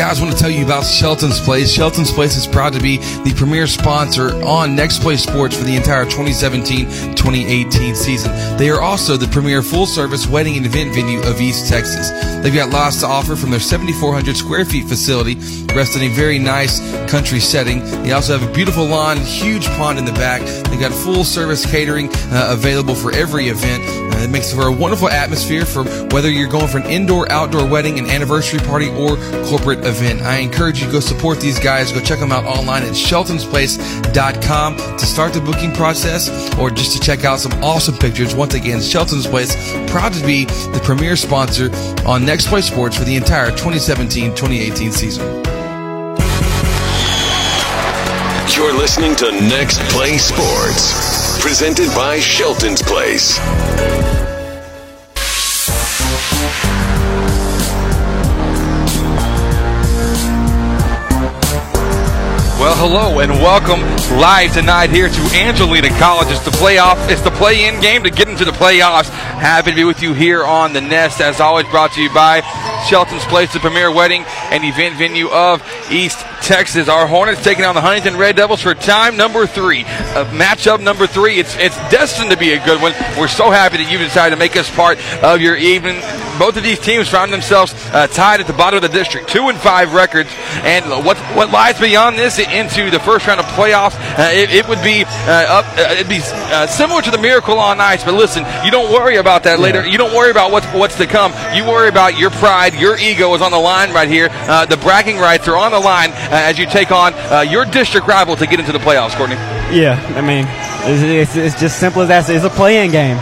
guys, I want to tell you about Shelton's Place. Shelton's Place is proud to be the premier sponsor on Next Play Sports for the entire 2017-2018 season. They are also the premier full-service wedding and event venue of East Texas. They've got lots to offer from their 7,400 square feet facility, rest in a very nice country setting. They also have a beautiful lawn, huge pond in the back. They've got full-service catering uh, available for every event. Uh, it makes for a wonderful atmosphere for whether you're going for an indoor, outdoor wedding, an anniversary party, or corporate event. I encourage you to go support these guys. Go check them out online at sheltonsplace.com to start the booking process or just to check out some awesome pictures. Once again, Shelton's Place, proud to be the premier sponsor on Next Play Sports for the entire 2017-2018 season. You're listening to Next Play Sports, presented by Shelton's Place. Well, hello and welcome live tonight here to Angelina College. It's the playoff, it's the play-in game to get into the playoffs. Happy to be with you here on the Nest, as always, brought to you by Shelton's Place, the premier wedding and event venue of East Texas. Our Hornets taking on the Huntington Red Devils for time number three, uh, matchup number three. It's it's destined to be a good one. We're so happy that you've decided to make us part of your evening. Both of these teams found themselves uh, tied at the bottom of the district, two and five records. And what what lies beyond this into the first round of playoffs, uh, it, it, would be uh, up. Uh, it'd be uh, similar to the Miracle on Ice. But listen, you don't worry about that later. You don't worry about what's what's to come. You worry about your pride, your ego is on the line right here. Uh, the bragging rights are on the line uh, as you take on uh, your district rival to get into the playoffs, Courtney. Yeah, I mean, it's, it's, it's just simple as that. It's a play-in game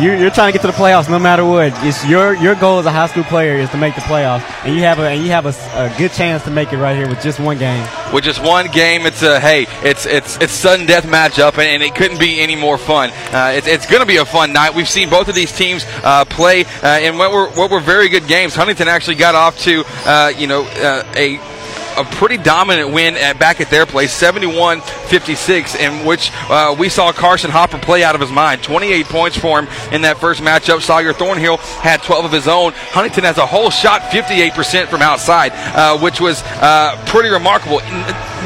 you're, you're, trying to get to the playoffs no matter what. It's your your goal as a high school player is to make the playoffs, and you have a and you have a, a good chance to make it right here with just one game. With just one game, it's a hey, it's it's it's sudden death matchup, and, and it couldn't be any more fun. Uh, it's it's going to be a fun night. We've seen both of these teams uh, play uh, in what were what were very good games. Huntington actually got off to uh, you know uh, a a pretty dominant win at, back at their place, 71 56, in which uh, we saw Carson Hopper play out of his mind. 28 points for him in that first matchup. Sawyer Thornhill had 12 of his own. Huntington has a whole shot 58% from outside, uh, which was uh, pretty remarkable.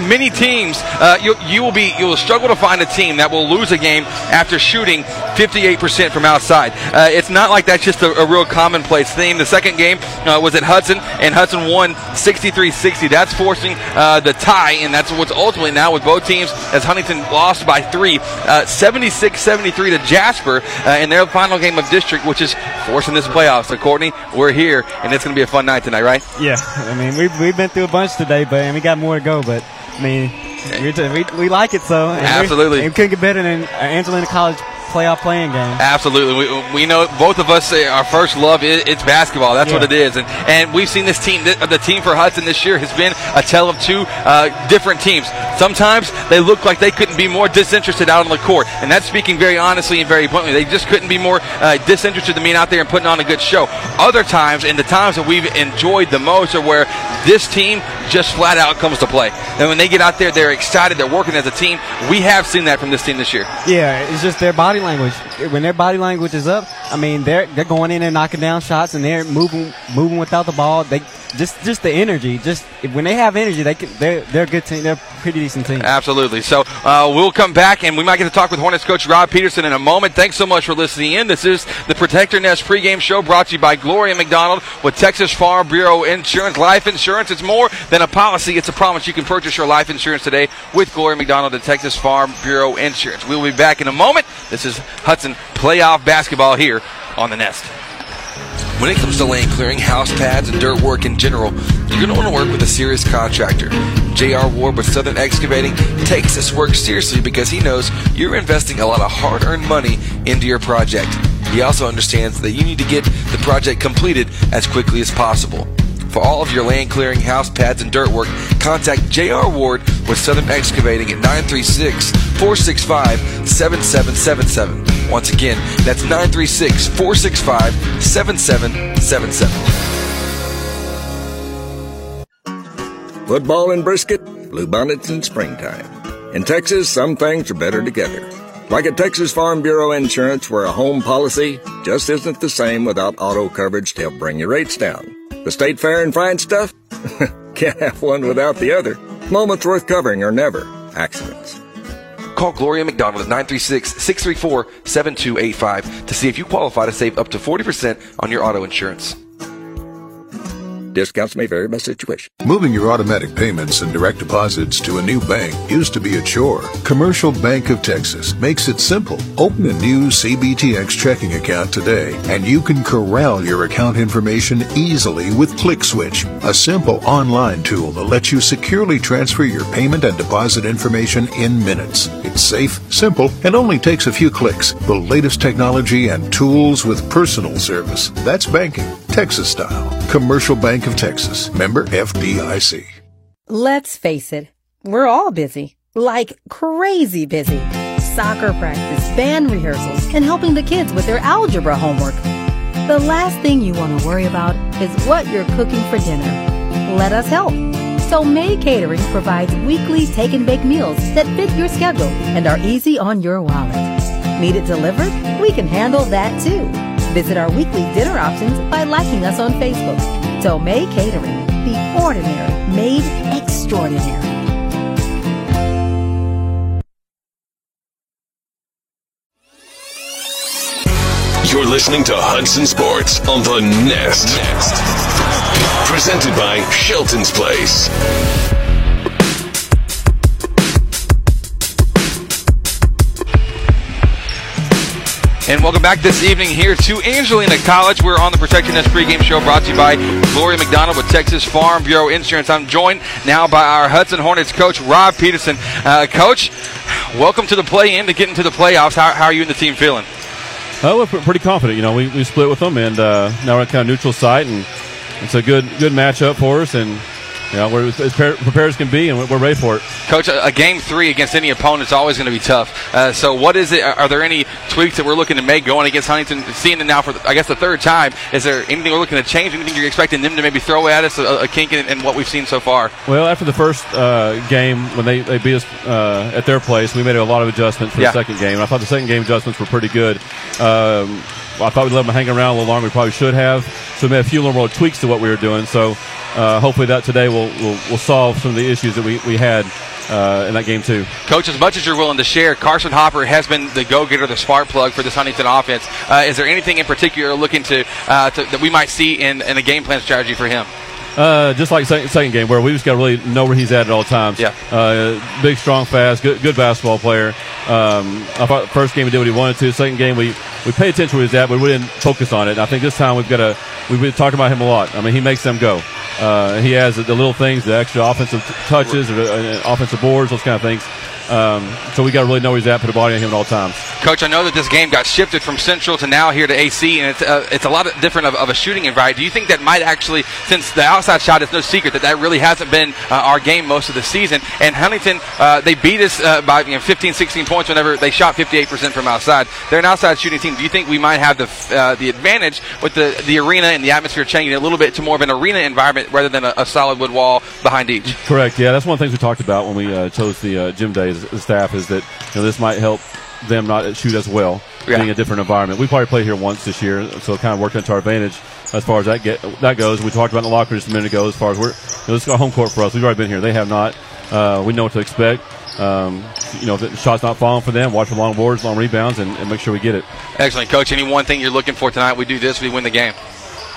Many teams, uh, you, you will be you will struggle to find a team that will lose a game after shooting 58% from outside. Uh, it's not like that's just a, a, real commonplace thing. The second game uh, was at Hudson, and Hudson won 63-60. That's forcing uh, the tie, and that's what's ultimately now with both teams as Huntington lost by three, 76-73 uh, to Jasper uh, in their final game of district, which is forcing this playoff. So, Courtney, we're here, and it's going to be a fun night tonight, right? Yeah. I mean, we've, we've been through a bunch today, but and we got more to go, but I mean, we, we like it so. Absolutely. We couldn't get better than Angelina College playoff playing game. Absolutely. We, we know both of us, our first love is it's basketball. That's yeah. what it is. And, and we've seen this team, the team for Hudson this year has been a tale of two uh, different teams. Sometimes they look like they couldn't be more disinterested out on the court. And that's speaking very honestly and very bluntly. They just couldn't be more uh, disinterested than being out there and putting on a good show. Other times, and the times that we've enjoyed the most, are where this team just flat out comes to play. And when they get out there, they're excited, they're working as a team. We have seen that from this team this year. Yeah, it's just their body language. When their body language is up, I mean, they're they're going in and knocking down shots, and they're moving moving without the ball. They just just the energy. Just when they have energy, they can, they're they're a good team. They're a pretty decent team. Absolutely. So uh, we'll come back and we might get to talk with Hornets coach Rob Peterson in a moment. Thanks so much for listening in. This is the Protector Nest pregame show brought to you by Gloria McDonald with Texas Farm Bureau Insurance. Life insurance. It's more than a policy. It's a promise. You can purchase your life insurance today with Gloria McDonald and Texas Farm Bureau Insurance. We'll be back in a moment. This is Hudson playoff basketball here on the Nest. When it comes to lane clearing, house pads, and dirt work in general, you're going to want to work with a serious contractor. J.R. Ward with Southern Excavating takes this work seriously because he knows you're investing a lot of hard earned money into your project. He also understands that you need to get the project completed as quickly as possible. For all of your land clearing, house pads, and dirt work, contact J.R. Ward with Southern Excavating at 936 465 7777. Once again, that's 936 465 7777. Football and brisket, bluebonnets in springtime. In Texas, some things are better together. Like at Texas Farm Bureau Insurance, where a home policy just isn't the same without auto coverage to help bring your rates down. The state fair and fine stuff? Can't have one without the other. Moments worth covering are never accidents. Call Gloria McDonald at 936-634-7285 to see if you qualify to save up to 40% on your auto insurance. Discounts may vary by situation. Moving your automatic payments and direct deposits to a new bank used to be a chore. Commercial Bank of Texas makes it simple. Open a new CBTX checking account today, and you can corral your account information easily with ClickSwitch, a simple online tool that lets you securely transfer your payment and deposit information in minutes. It's safe, simple, and only takes a few clicks. The latest technology and tools with personal service. That's banking, Texas style. Commercial Of Texas. Member FDIC. Let's face it, we're all busy. Like crazy busy. Soccer practice, band rehearsals, and helping the kids with their algebra homework. The last thing you want to worry about is what you're cooking for dinner. Let us help. So May Catering provides weekly take and bake meals that fit your schedule and are easy on your wallet. Need it delivered? We can handle that too. Visit our weekly dinner options by liking us on Facebook. So May Catering, the ordinary made extraordinary. You're listening to Hudson Sports on the Nest. Nest. Presented by Shelton's Place. And welcome back this evening here to Angelina College. We're on the Protecting Us pregame show brought to you by Gloria McDonald with Texas Farm Bureau Insurance. I'm joined now by our Hudson Hornets coach, Rob Peterson. Uh, coach, welcome to the play-in to get into the playoffs. How, how are you and the team feeling? Oh, we're pretty confident. You know, we, we split with them, and uh, now we're at kind of neutral site, and it's a good good matchup for us. And you know, we're as prepared as can be, and we're ready for it. Coach, a, game three against any opponent is always going to be tough. Uh, so, what is it? Are there any tweaks that we're looking to make going against Huntington? Seeing them now for, I guess, the third time. Is there anything we're looking to change? Anything you're expecting them to maybe throw at us, a, a kink in, in, what we've seen so far? Well, after the first uh, game, when they, they beat us uh, at their place, we made a lot of adjustments for yeah. the second game. And I thought the second game adjustments were pretty good. Um, I thought we'd let them hang around a little longer. We probably should have. So we made a few little tweaks to what we were doing. So uh, hopefully that today will, will, will solve some of the issues that we, we had uh, in that game too. Coach, as much as you're willing to share, Carson Hopper has been the go-getter, the spark plug for this Huntington offense. Uh, is there anything in particular looking to, uh, to, that we might see in, in a game plan strategy for him? Uh, just like second, second, game, where we just got to really know where he's at at all times. Yeah. Uh, big, strong, fast, good, good basketball player. Um, I thought first game he did what he wanted to. Second game we we paid attention where he's at, but we didn't focus on it. And I think this time we've got to we've been talking about him a lot. I mean, he makes them go. Uh, he has the, the, little things, the extra offensive touches, or, uh, offensive boards, those kind of things. Um, so we got to really know where he's at, put a body on him at all times. Coach, I know that this game got shifted from Central to now here to AC, and it's uh, it's a lot different of, of, a shooting environment. Do you think that might actually, since the outside shot is no secret, that that really hasn't been uh, our game most of the season? And Huntington, uh, they beat us uh, by you know, 15, 16 points whenever they shot 58% from outside. They're an outside shooting team. Do you think we might have the uh, the advantage with the the arena and the atmosphere changing a little bit to more of an arena environment rather than a, a solid wood wall behind each? Correct. Yeah, that's one of the things we talked about when we uh, chose the gym day the staff is that you know this might help them not shoot as well, yeah. being a different environment. We probably played here once this year, so it kind of worked into our advantage as far as that get that goes. We talked about in the locker just a minute ago as far as we're you know, this is a home court for us. We've already been here; they have not. Uh, we know what to expect. Um, you know, if the shot's not falling for them, watch for long boards, long rebounds, and, and, make sure we get it. Excellent, coach. Any one thing you're looking for tonight? We do this, we win the game.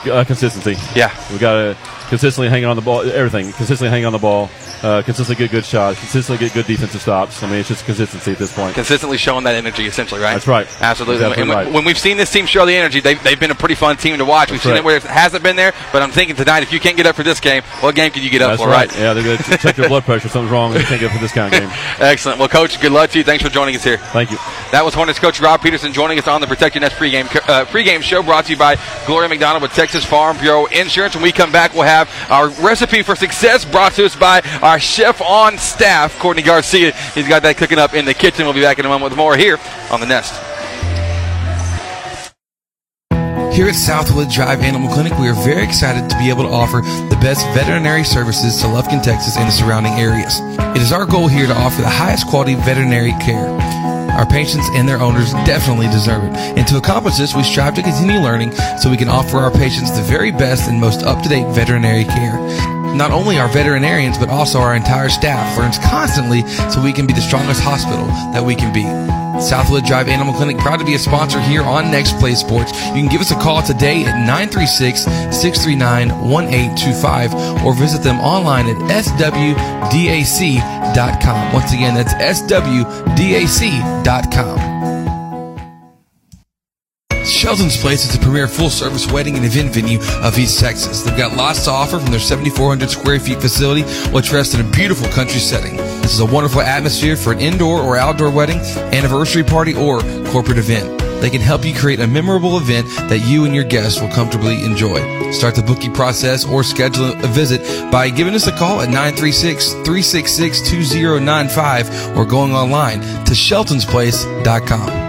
Uh, consistency. Yeah, we got to consistently hanging on the ball. Everything consistently hanging on the ball uh, consistently get good shots, consistently get good defensive stops. I mean, it's just consistency at this point. Consistently showing that energy, essentially, right? That's right. Absolutely. And when, right. when, we've seen this team show the energy, they've, they've been a pretty fun team to watch. We've That's seen right. it where it hasn't been there, but I'm thinking tonight, if you can't get up for this game, what game can you get up That's for, right? right? Yeah, they're going to check your blood pressure. Something's wrong. You can't get up for this kind of game. Excellent. Well, Coach, good luck to you. Thanks for joining us here. Thank you. That was Hornets coach Rob Peterson joining us on the Protecting Nest pregame, uh, pregame show brought to you by Gloria McDonald with Texas Farm Bureau Insurance. When we come back, we'll have our recipe for success brought to us by our chef on staff, Courtney Garcia. He's got that cooking up in the kitchen. We'll be back in a moment with more here on the Nest. Here at Southwood Drive Animal Clinic, we are very excited to be able to offer the best veterinary services to Lufkin, Texas and the surrounding areas. It is our goal here to offer the highest quality veterinary care. Our patients and their owners definitely deserve it. And to accomplish this, we strive to continue learning so we can offer our patients the very best and most up to date veterinary care. Not only our veterinarians, but also our entire staff learns constantly so we can be the strongest hospital that we can be. Southwood Drive Animal Clinic, proud to be a sponsor here on Next Play Sports. You can give us a call today at 936 639 1825 or visit them online at swdac.com. Once again, that's swdac.com. Shelton's Place is the premier full service wedding and event venue of East Texas. They've got lots to offer from their 7,400 square feet facility, which rests in a beautiful country setting. This is a wonderful atmosphere for an indoor or outdoor wedding, anniversary party, or corporate event. They can help you create a memorable event that you and your guests will comfortably enjoy. Start the booking process or schedule a visit by giving us a call at 936 366 2095 or going online to sheltonsplace.com.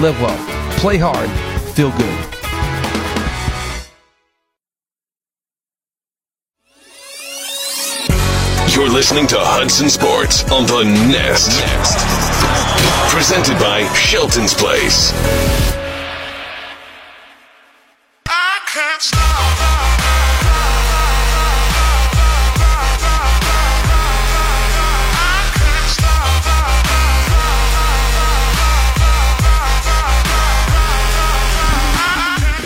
Live well, play hard, feel good. You're listening to Hudson Sports on the Nest. Presented by Shelton's Place.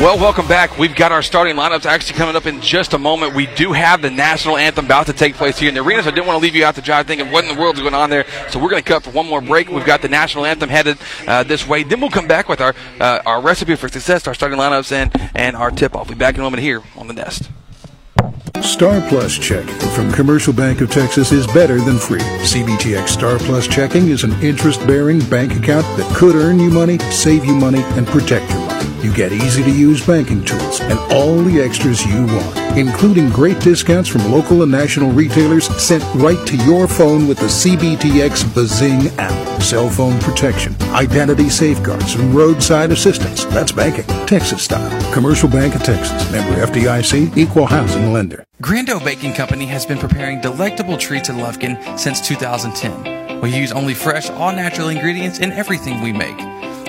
Well, welcome back. We've got our starting lineups actually coming up in just a moment. We do have the national anthem about to take place here in the arena, so I didn't want to leave you out to dry thinking what in the world is going on there. So we're going to cut for one more break. We've got the national anthem headed uh, this way. Then we'll come back with our uh, our recipe for success, our starting lineups, and and our tip off. We'll be back in a moment here on the Nest. Star Plus checking from Commercial Bank of Texas is better than free. CBTX Star Plus checking is an interest bearing bank account that could earn you money, save you money, and protect money. You get easy to use banking tools and all the extras you want, including great discounts from local and national retailers sent right to your phone with the CBTX Bazing app. Cell phone protection, identity safeguards, and roadside assistance. That's banking, Texas style. Commercial Bank of Texas, member FDIC, equal housing lender. Grando Baking Company has been preparing delectable treats in Lufkin since 2010. We use only fresh, all natural ingredients in everything we make.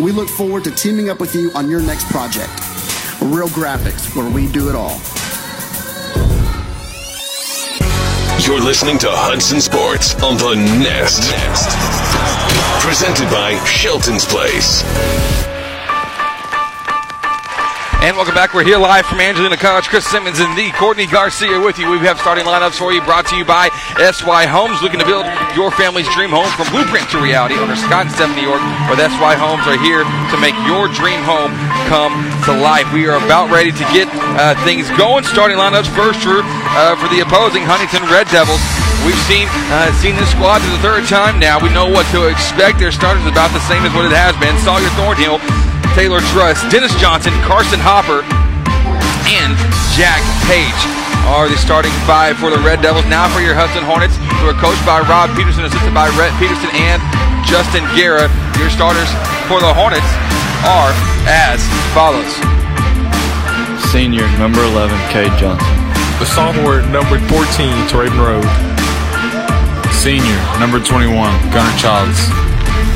We look forward to teaming up with you on your next project. Real Graphics, where we do it all. You're listening to Hudson Sports on the Nest. Presented by Shelton's Place. And welcome back. We're here live from Angelina College. Chris Simmons and the Courtney Garcia with you. We have starting lineups for you brought to you by SY Homes. Looking to build your family's dream home from blueprint to reality. Owner Scott and Steph New York, with SY Homes are here to make your dream home come to life. We are about ready to get uh, things going. Starting lineups first for, uh, for the opposing Huntington Red Devils. We've seen uh, seen this squad for the third time now. We know what to expect. Their starters about the same as what it has been. Sawyer Thornhill, Taylor Truss, Dennis Johnson, Carson Hopper, and Jack Page are the starting five for the Red Devils. Now for your Hudson Hornets, who are coached by Rob Peterson, assisted by Rhett Peterson and Justin Guerra. Your starters for the Hornets are as follows. Senior, number 11, Cade Johnson. The sophomore, number 14, Raven Road. Senior, number 21, Gunnar Childs.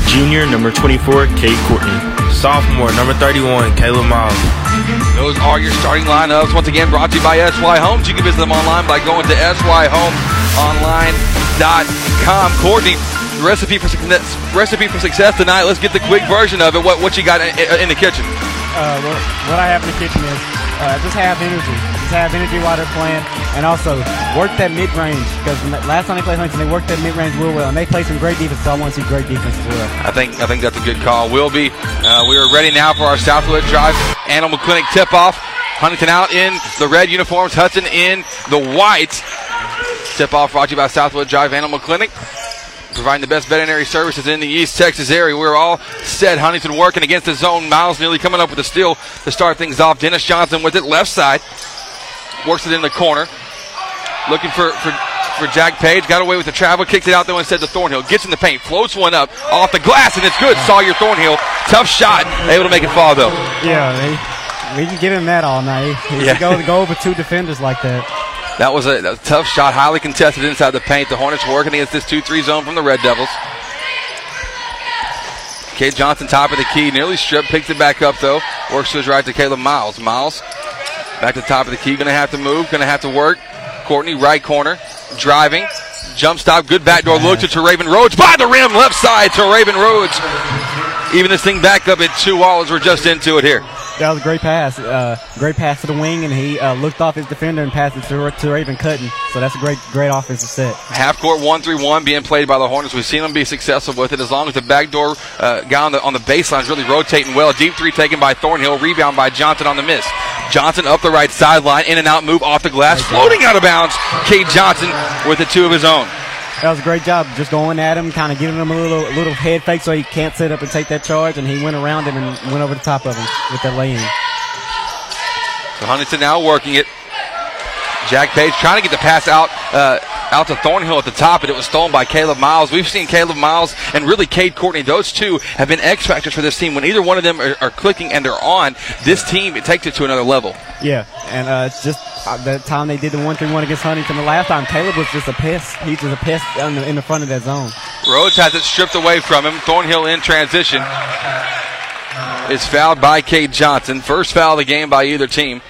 Junior, number 24, Cade Courtney. Sophomore, number 31, Caleb Miles. Those are your starting lineups. Once again, brought to you by SY Homes. You can visit them online by going to syhomeonline.com. Courtney, recipe for success, recipe for success tonight. Let's get the quick version of it. What what you got in, in the kitchen? Uh, what, what I have in the kitchen is uh, just have energy. Have energy Water playing, and also work that mid range. Because last time they played Huntington, they worked that mid range real well, and they played some great defense. So I want to see great defense as well. I think I think that's a good call. We'll be. Uh, we are ready now for our Southwood Drive Animal Clinic tip off. Huntington out in the red uniforms, Hudson in the white. Tip off brought to you by Southwood Drive Animal Clinic providing the best veterinary services in the East Texas area. We're all set. Huntington working against the zone. Miles nearly coming up with a steal to start things off. Dennis Johnson with it left side. Works it in the corner. Looking for, for, for Jack Page. Got away with the travel. Kicks it out though instead to Thornhill. Gets in the paint. Floats one up off the glass and it's good. Sawyer Thornhill. Tough shot. Able to make it fall though. Yeah, we can give him that all night. He yeah. go, go over two defenders like that. That was, a, that was a tough shot, highly contested inside the paint. The Hornets working against this 2 3 zone from the Red Devils. Cade Johnson, top of the key, nearly stripped, picks it back up though. Works to his right to Caleb Miles. Miles back to the top of the key, gonna have to move, gonna have to work. Courtney, right corner, driving, jump stop, good backdoor look to Raven Rhodes by the rim, left side to Raven Rhodes. Even this thing back up at two all as we're just into it here. That was a great pass. Uh, great pass to the wing, and he uh, looked off his defender and passed it to, to Raven Cutting. So that's a great, great offensive set. Half court one three one being played by the Hornets. We've seen them be successful with it as long as the backdoor uh, guy on the on the baseline is really rotating well. Deep three taken by Thornhill, rebound by Johnson on the miss. Johnson up the right sideline, in and out move off the glass, floating out of bounds. Cade Johnson with the two of his own. That was a great job, just going at him, kind of giving him a little little head fake so he can't sit up and take that charge, and he went around him and went over the top of him with that lay-in. So Huntington now working it. Jack Page trying to get the pass out uh, out to Thornhill at the top, and it was stolen by Caleb Miles. We've seen Caleb Miles and really Cade Courtney. Those two have been X factors for this team. When either one of them are, are clicking and they're on, this team it takes it to another level. Yeah, and uh, it's just uh, that time they did the one three one against Huntington the last time. Caleb was just a pest. He's just a pest in the, in the front of that zone. Rhodes has it stripped away from him. Thornhill in transition is fouled by Cade Johnson. First foul of the game by either team.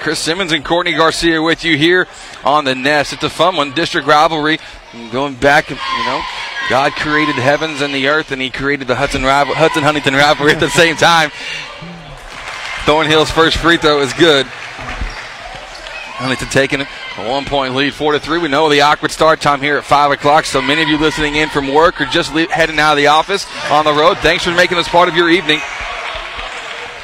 Chris Simmons and Courtney Garcia with you here on the Nest. It's a fun one, district rivalry. Going back, you know, God created the heavens and the earth, and He created the Hudson rival, Hudson Huntington rivalry at the same time. Thornhill's first free throw is good. Huntington taking a one point lead, four to three. We know the awkward start time here at five o'clock. So many of you listening in from work or just heading out of the office on the road, thanks for making this part of your evening.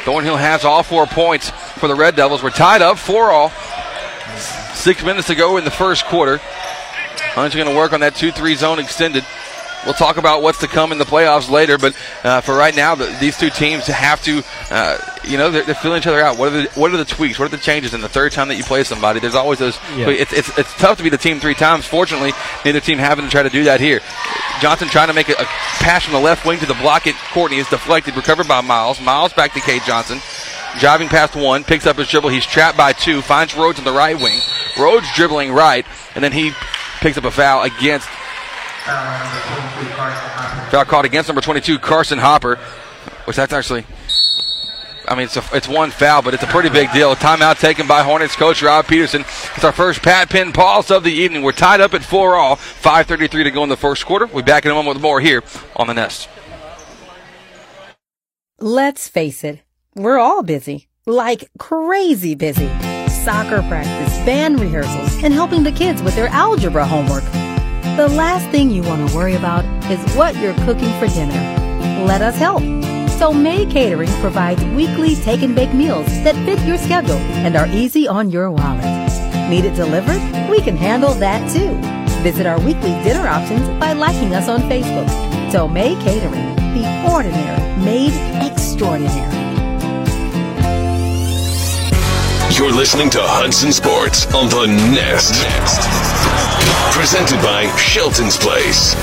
Thornhill has all four points for the Red Devils. We're tied up, four all. Six minutes to go in the first quarter. Huntington going to work on that 2 3 zone extended. We'll talk about what's to come in the playoffs later, but uh, for right now, the, these two teams have to, uh, you know, they're, they're, filling each other out. What are the what are the tweaks? What are the changes? in the third time that you play somebody, there's always those. Yeah. It's, it's it's tough to be the team three times. Fortunately, neither team having to try to do that here. Johnson trying to make a, a pass from the left wing to the block. It Courtney is deflected, recovered by Miles. Miles back to Cade Johnson. Driving past one, picks up his dribble. He's trapped by two, finds Rhodes on the right wing. Rhodes dribbling right, and then he picks up a foul against. Foul called against number 22, Carson Hopper, which that's actually. I mean, it's, a, it's one foul, but it's a pretty big deal. Timeout taken by Hornets coach Rob Peterson. It's our first Pat Pin pause of the evening. We're tied up at four all. 5:33 to go in the first quarter. We'll be back in a moment with more here on the Nest. Let's face it. We're all busy, like crazy busy. Soccer practice, band rehearsals, and helping the kids with their algebra homework. The last thing you want to worry about is what you're cooking for dinner. Let us help. So May Catering provides weekly take and bake meals that fit your schedule and are easy on your wallet. Need it delivered? We can handle that too. Visit our weekly dinner options by liking us on Facebook. So May Catering, the ordinary made extraordinary. You're listening to Hudson Sports on the Nest. Presented by Shelton's Place.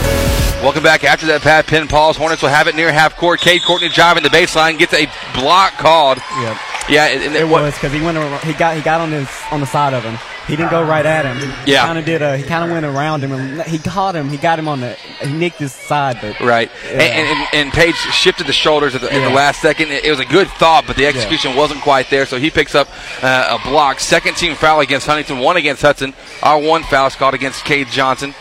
Welcome back after that Pat pin. Paul's Hornets will have it near half court. Cade Courtney driving the baseline, gets a block called. Yeah, yeah, and, it was because he went. Around, he got he got on his on the side of him. He didn't go right at him. He Yeah. kind of did. A, he kind of went around him and he caught him. He got him on the. He nicked his side, but Right, Yeah. and, and, and Page shifted the shoulders at the, at the last second. It, was a good thought, but the execution wasn't quite there. So he picks up uh, a block. Second team foul against Huntington, one against Hudson. Our one foul is called against Cade Johnson.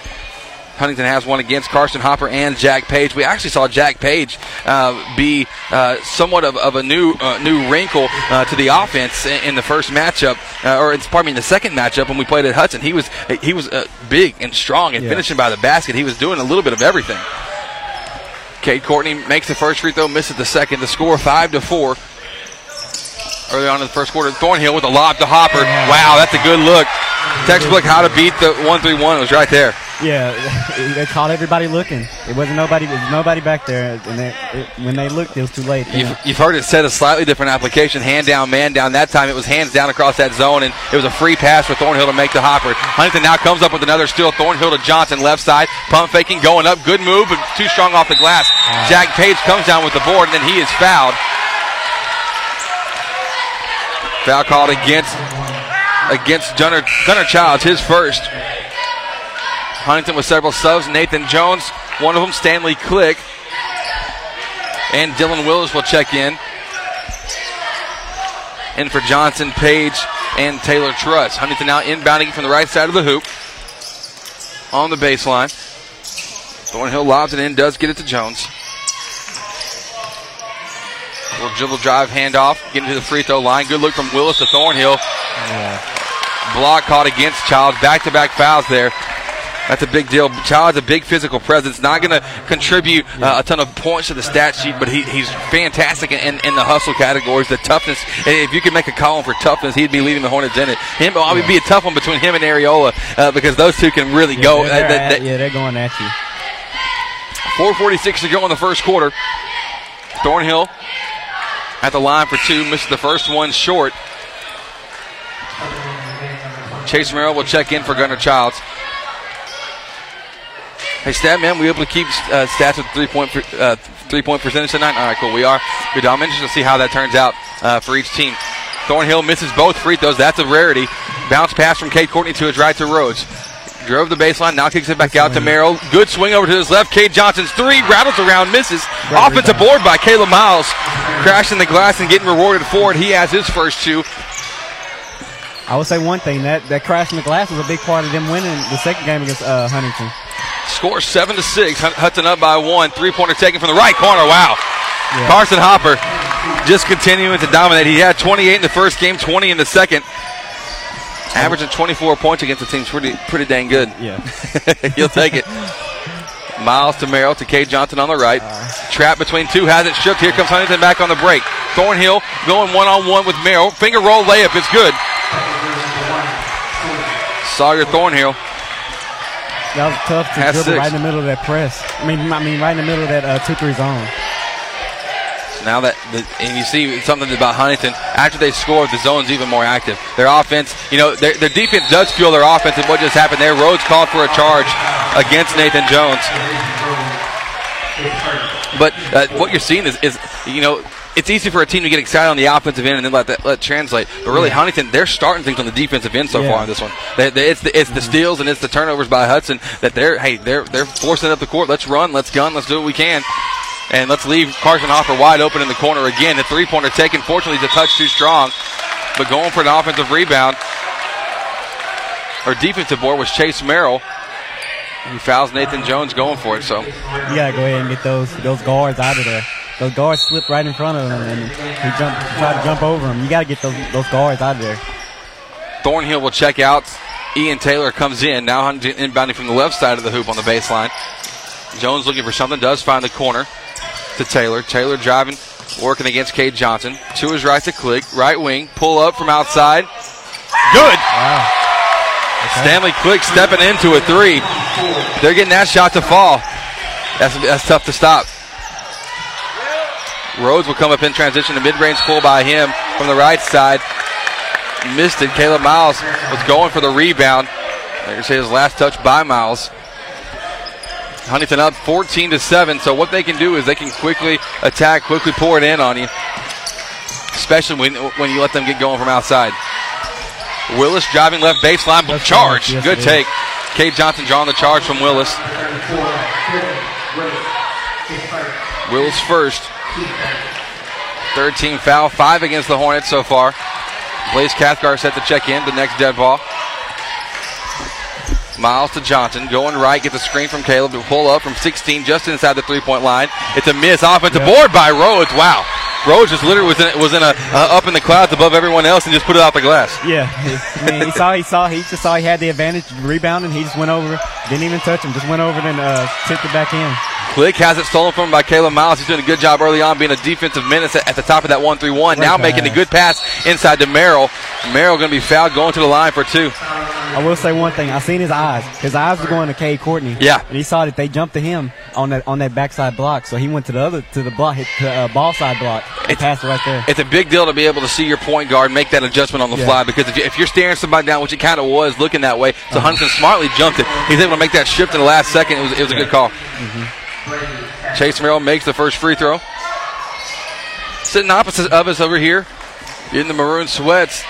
Huntington has one against Carson Hopper and Jack Page. We actually saw Jack Page uh, be uh, somewhat of, of a new uh, new wrinkle uh, to the offense in, in the first matchup, uh, or it's pardon me, in the second matchup when we played at Hudson. He was he was uh, big and strong and Yeah. finishing by the basket. He was doing a little bit of everything. Cade Courtney makes the first free throw, misses the second. The score five to four. Early on in the first quarter, Thornhill with a lob to Hopper. Wow, that's a good look. Textbook how to beat the one three one. It was right there. Yeah, they caught everybody looking. It wasn't nobody. There was nobody back there, and they, it, when they looked, it was too late. You've, you've heard it said a slightly different application, hand down, man down. That time it was hands down across that zone, and it was a free pass for Thornhill to make the hopper. Huntington now comes up with another steal. Thornhill to Johnson, left side, pump faking, going up, good move, but too strong off the glass. Jack Page comes down with the board, and then he is fouled. Foul called against against Gunnar, Gunnar Childs, his first. Huntington with several subs. Nathan Jones, one of them, Stanley Click. And Dylan Willis will check in. And for Johnson, Page, and Taylor Truss. Huntington now inbounding from the right side of the hoop. On the baseline. Thornhill lobs it in, does get it to Jones. Little dribble drive handoff, getting to the free throw line. Good look from Willis to Thornhill. Block caught against Childs. Back to back fouls there. That's a big deal. Child's a big physical presence. Not going to contribute uh, a ton of points to the stat sheet, but he, he's fantastic in, in the hustle categories. The toughness. if you could make a column for toughness, he'd be leading the Hornets in it. Him, well, it would be a tough one between him and Areola uh, because those two can really Yeah, go. they're- Uh, they're at- yeah, they're going at you. 446 to go in the first quarter. Thornhill at the line for two, missed the first one short. Chase Merrill will check in for Gunnar Childs. Hey, stat man, we able to keep uh, stats with three point uh, three point percentage tonight? All right, cool. We are. Good. I'm interested to see how that turns out uh, for each team. Thornhill misses both free throws. That's a rarity. Bounce pass from Cade Courtney to his right to Rhodes. Drove the baseline, now kicks it back out to Merrill. Good swing over to his left. Cade Johnson's three rattles around, misses. Offensive board by Caleb Miles. Crashing the glass and getting rewarded for it. He has his first two. I would say one thing that that crash in the glass was a big part of them winning the second game against uh, Huntington. Score seven to six. Hud- Hudson up by one. Three pointer taken from the right corner. Wow. Carson Hopper just continuing to dominate. He had 28 in the first game, 20 in the second. Averaging 24 points against the team's pretty pretty dang good. Yeah. He'll take it. Miles to Merrill to Cade Johnson on the right. Trap between two has it shook. Here comes Huntington back on the break. Thornhill going one on one with Merrill. Finger roll layup is good. Sawyer Thornhill. That was tough to Has dribble six. right in the middle of that press. I mean, I mean, right in the middle of that uh, two-three zone. Now that the, and you see something about Huntington after they score, the zone's even more active. Their offense, you know, their, their defense does fuel their offense. And what just happened there? Rhodes called for a charge against Nathan Jones. But uh, what you're seeing is, is, you know, it's easy for a team to get excited on the offensive end and then let that let translate. But really, Huntington, they're starting things on the defensive end so Yeah. far in this one. They, they, it's the it's the steals and it's the turnovers by Hudson that they're hey they're they're forcing up the court. Let's run, let's gun, let's do what we can. And let's leave Carson Hopper wide open in the corner again. The three pointer taken. Fortunately, the touch too strong. But going for an offensive rebound. Or defensive board was Chase Merrill. He fouls Nathan Jones going for it. So You gotta go ahead and get those those guards out of there. Those guards slipped right in front of him, and he jumped, tried to jump over him. You gotta get those those guards out of there. Thornhill will check out. Ian Taylor comes in. Now Huntington inbounding from the left side of the hoop on the baseline. Jones looking for something. Does find the corner to Taylor. Taylor driving, working against Cade Johnson. To his right to click. Right wing. Pull up from outside. Good. Stanley Click stepping into a three. They're getting that shot to fall. That's, that's tough to stop. Rhodes will come up in transition. The mid-range pull by him from the right side. Missed it. Caleb Miles was going for the rebound. There's his last touch by Miles. Huntington up 14 to 7. So what they can do is they can quickly attack, quickly pour it in on you. Especially when, when you let them get going from outside. Willis driving left baseline, but charge. yes, Good it is. take. Cade Johnson drawing the charge from Willis. Willis first. Third team foul, five against the Hornets so far. Blaze Cathcart set to check in, the next dead ball. Miles to Johnson, going right, gets a screen from Caleb to pull up from 16 just inside the three point line. It's a miss, offensive board by Rhodes. Wow. Rhodes just literally was in, was in a uh, up in the clouds above everyone else and just put it out the glass. Yeah, I mean, he saw, he saw, he just saw he had the advantage, rebounding. He just went over, didn't even touch him, just went over and uh, tipped it back in. Click has it stolen from him by Caleb Miles. He's doing a good job early on being a defensive menace at, at the top of that 1 3 1. Great Now making a good pass inside to Merrill. Merrill going to be fouled going to the line for two. I will say one thing. I seen his eyes. His eyes were going to Cade Courtney. Yeah. and he saw that they jumped to him on that on that backside block. So he went to the other to the block, hit the uh, ball side block, and passed right there. It's a big deal to be able to see your point guard make that adjustment on the Yeah. fly because if, you, if you're staring somebody down, which it kind of was looking that way, so Huntington smartly jumped it. He's able to make that shift in the last second. It was, it was a good call. Chase Merrill makes the first free throw. Sitting opposite of us over here in the maroon sweats.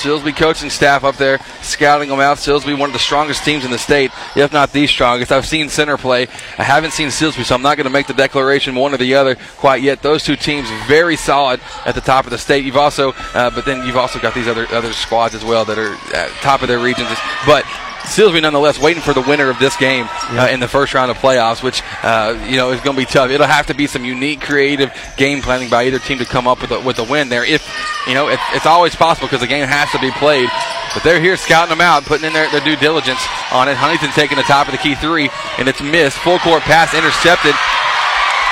Silsbee coaching staff up there scouting them out. Silsbee, one of the strongest teams in the state, if not the strongest. I've seen center play. I haven't seen Silsbee, so I'm not going to make the declaration one or the other quite yet. Those two teams very solid at the top of the state. You've also, uh, but then you've also got these other other squads as well that are top of their regions. But Silsbee, nonetheless, waiting for the winner of this game uh, in the first round of playoffs, which uh, you know is going to be tough. It'll have to be some unique, creative game planning by either team to come up with a, with a win there. If you know, it, it's always possible because the game has to be played. But they're here scouting them out, putting in their, their due diligence on it. Huntington taking the top of the key three, and it's missed. Full court pass intercepted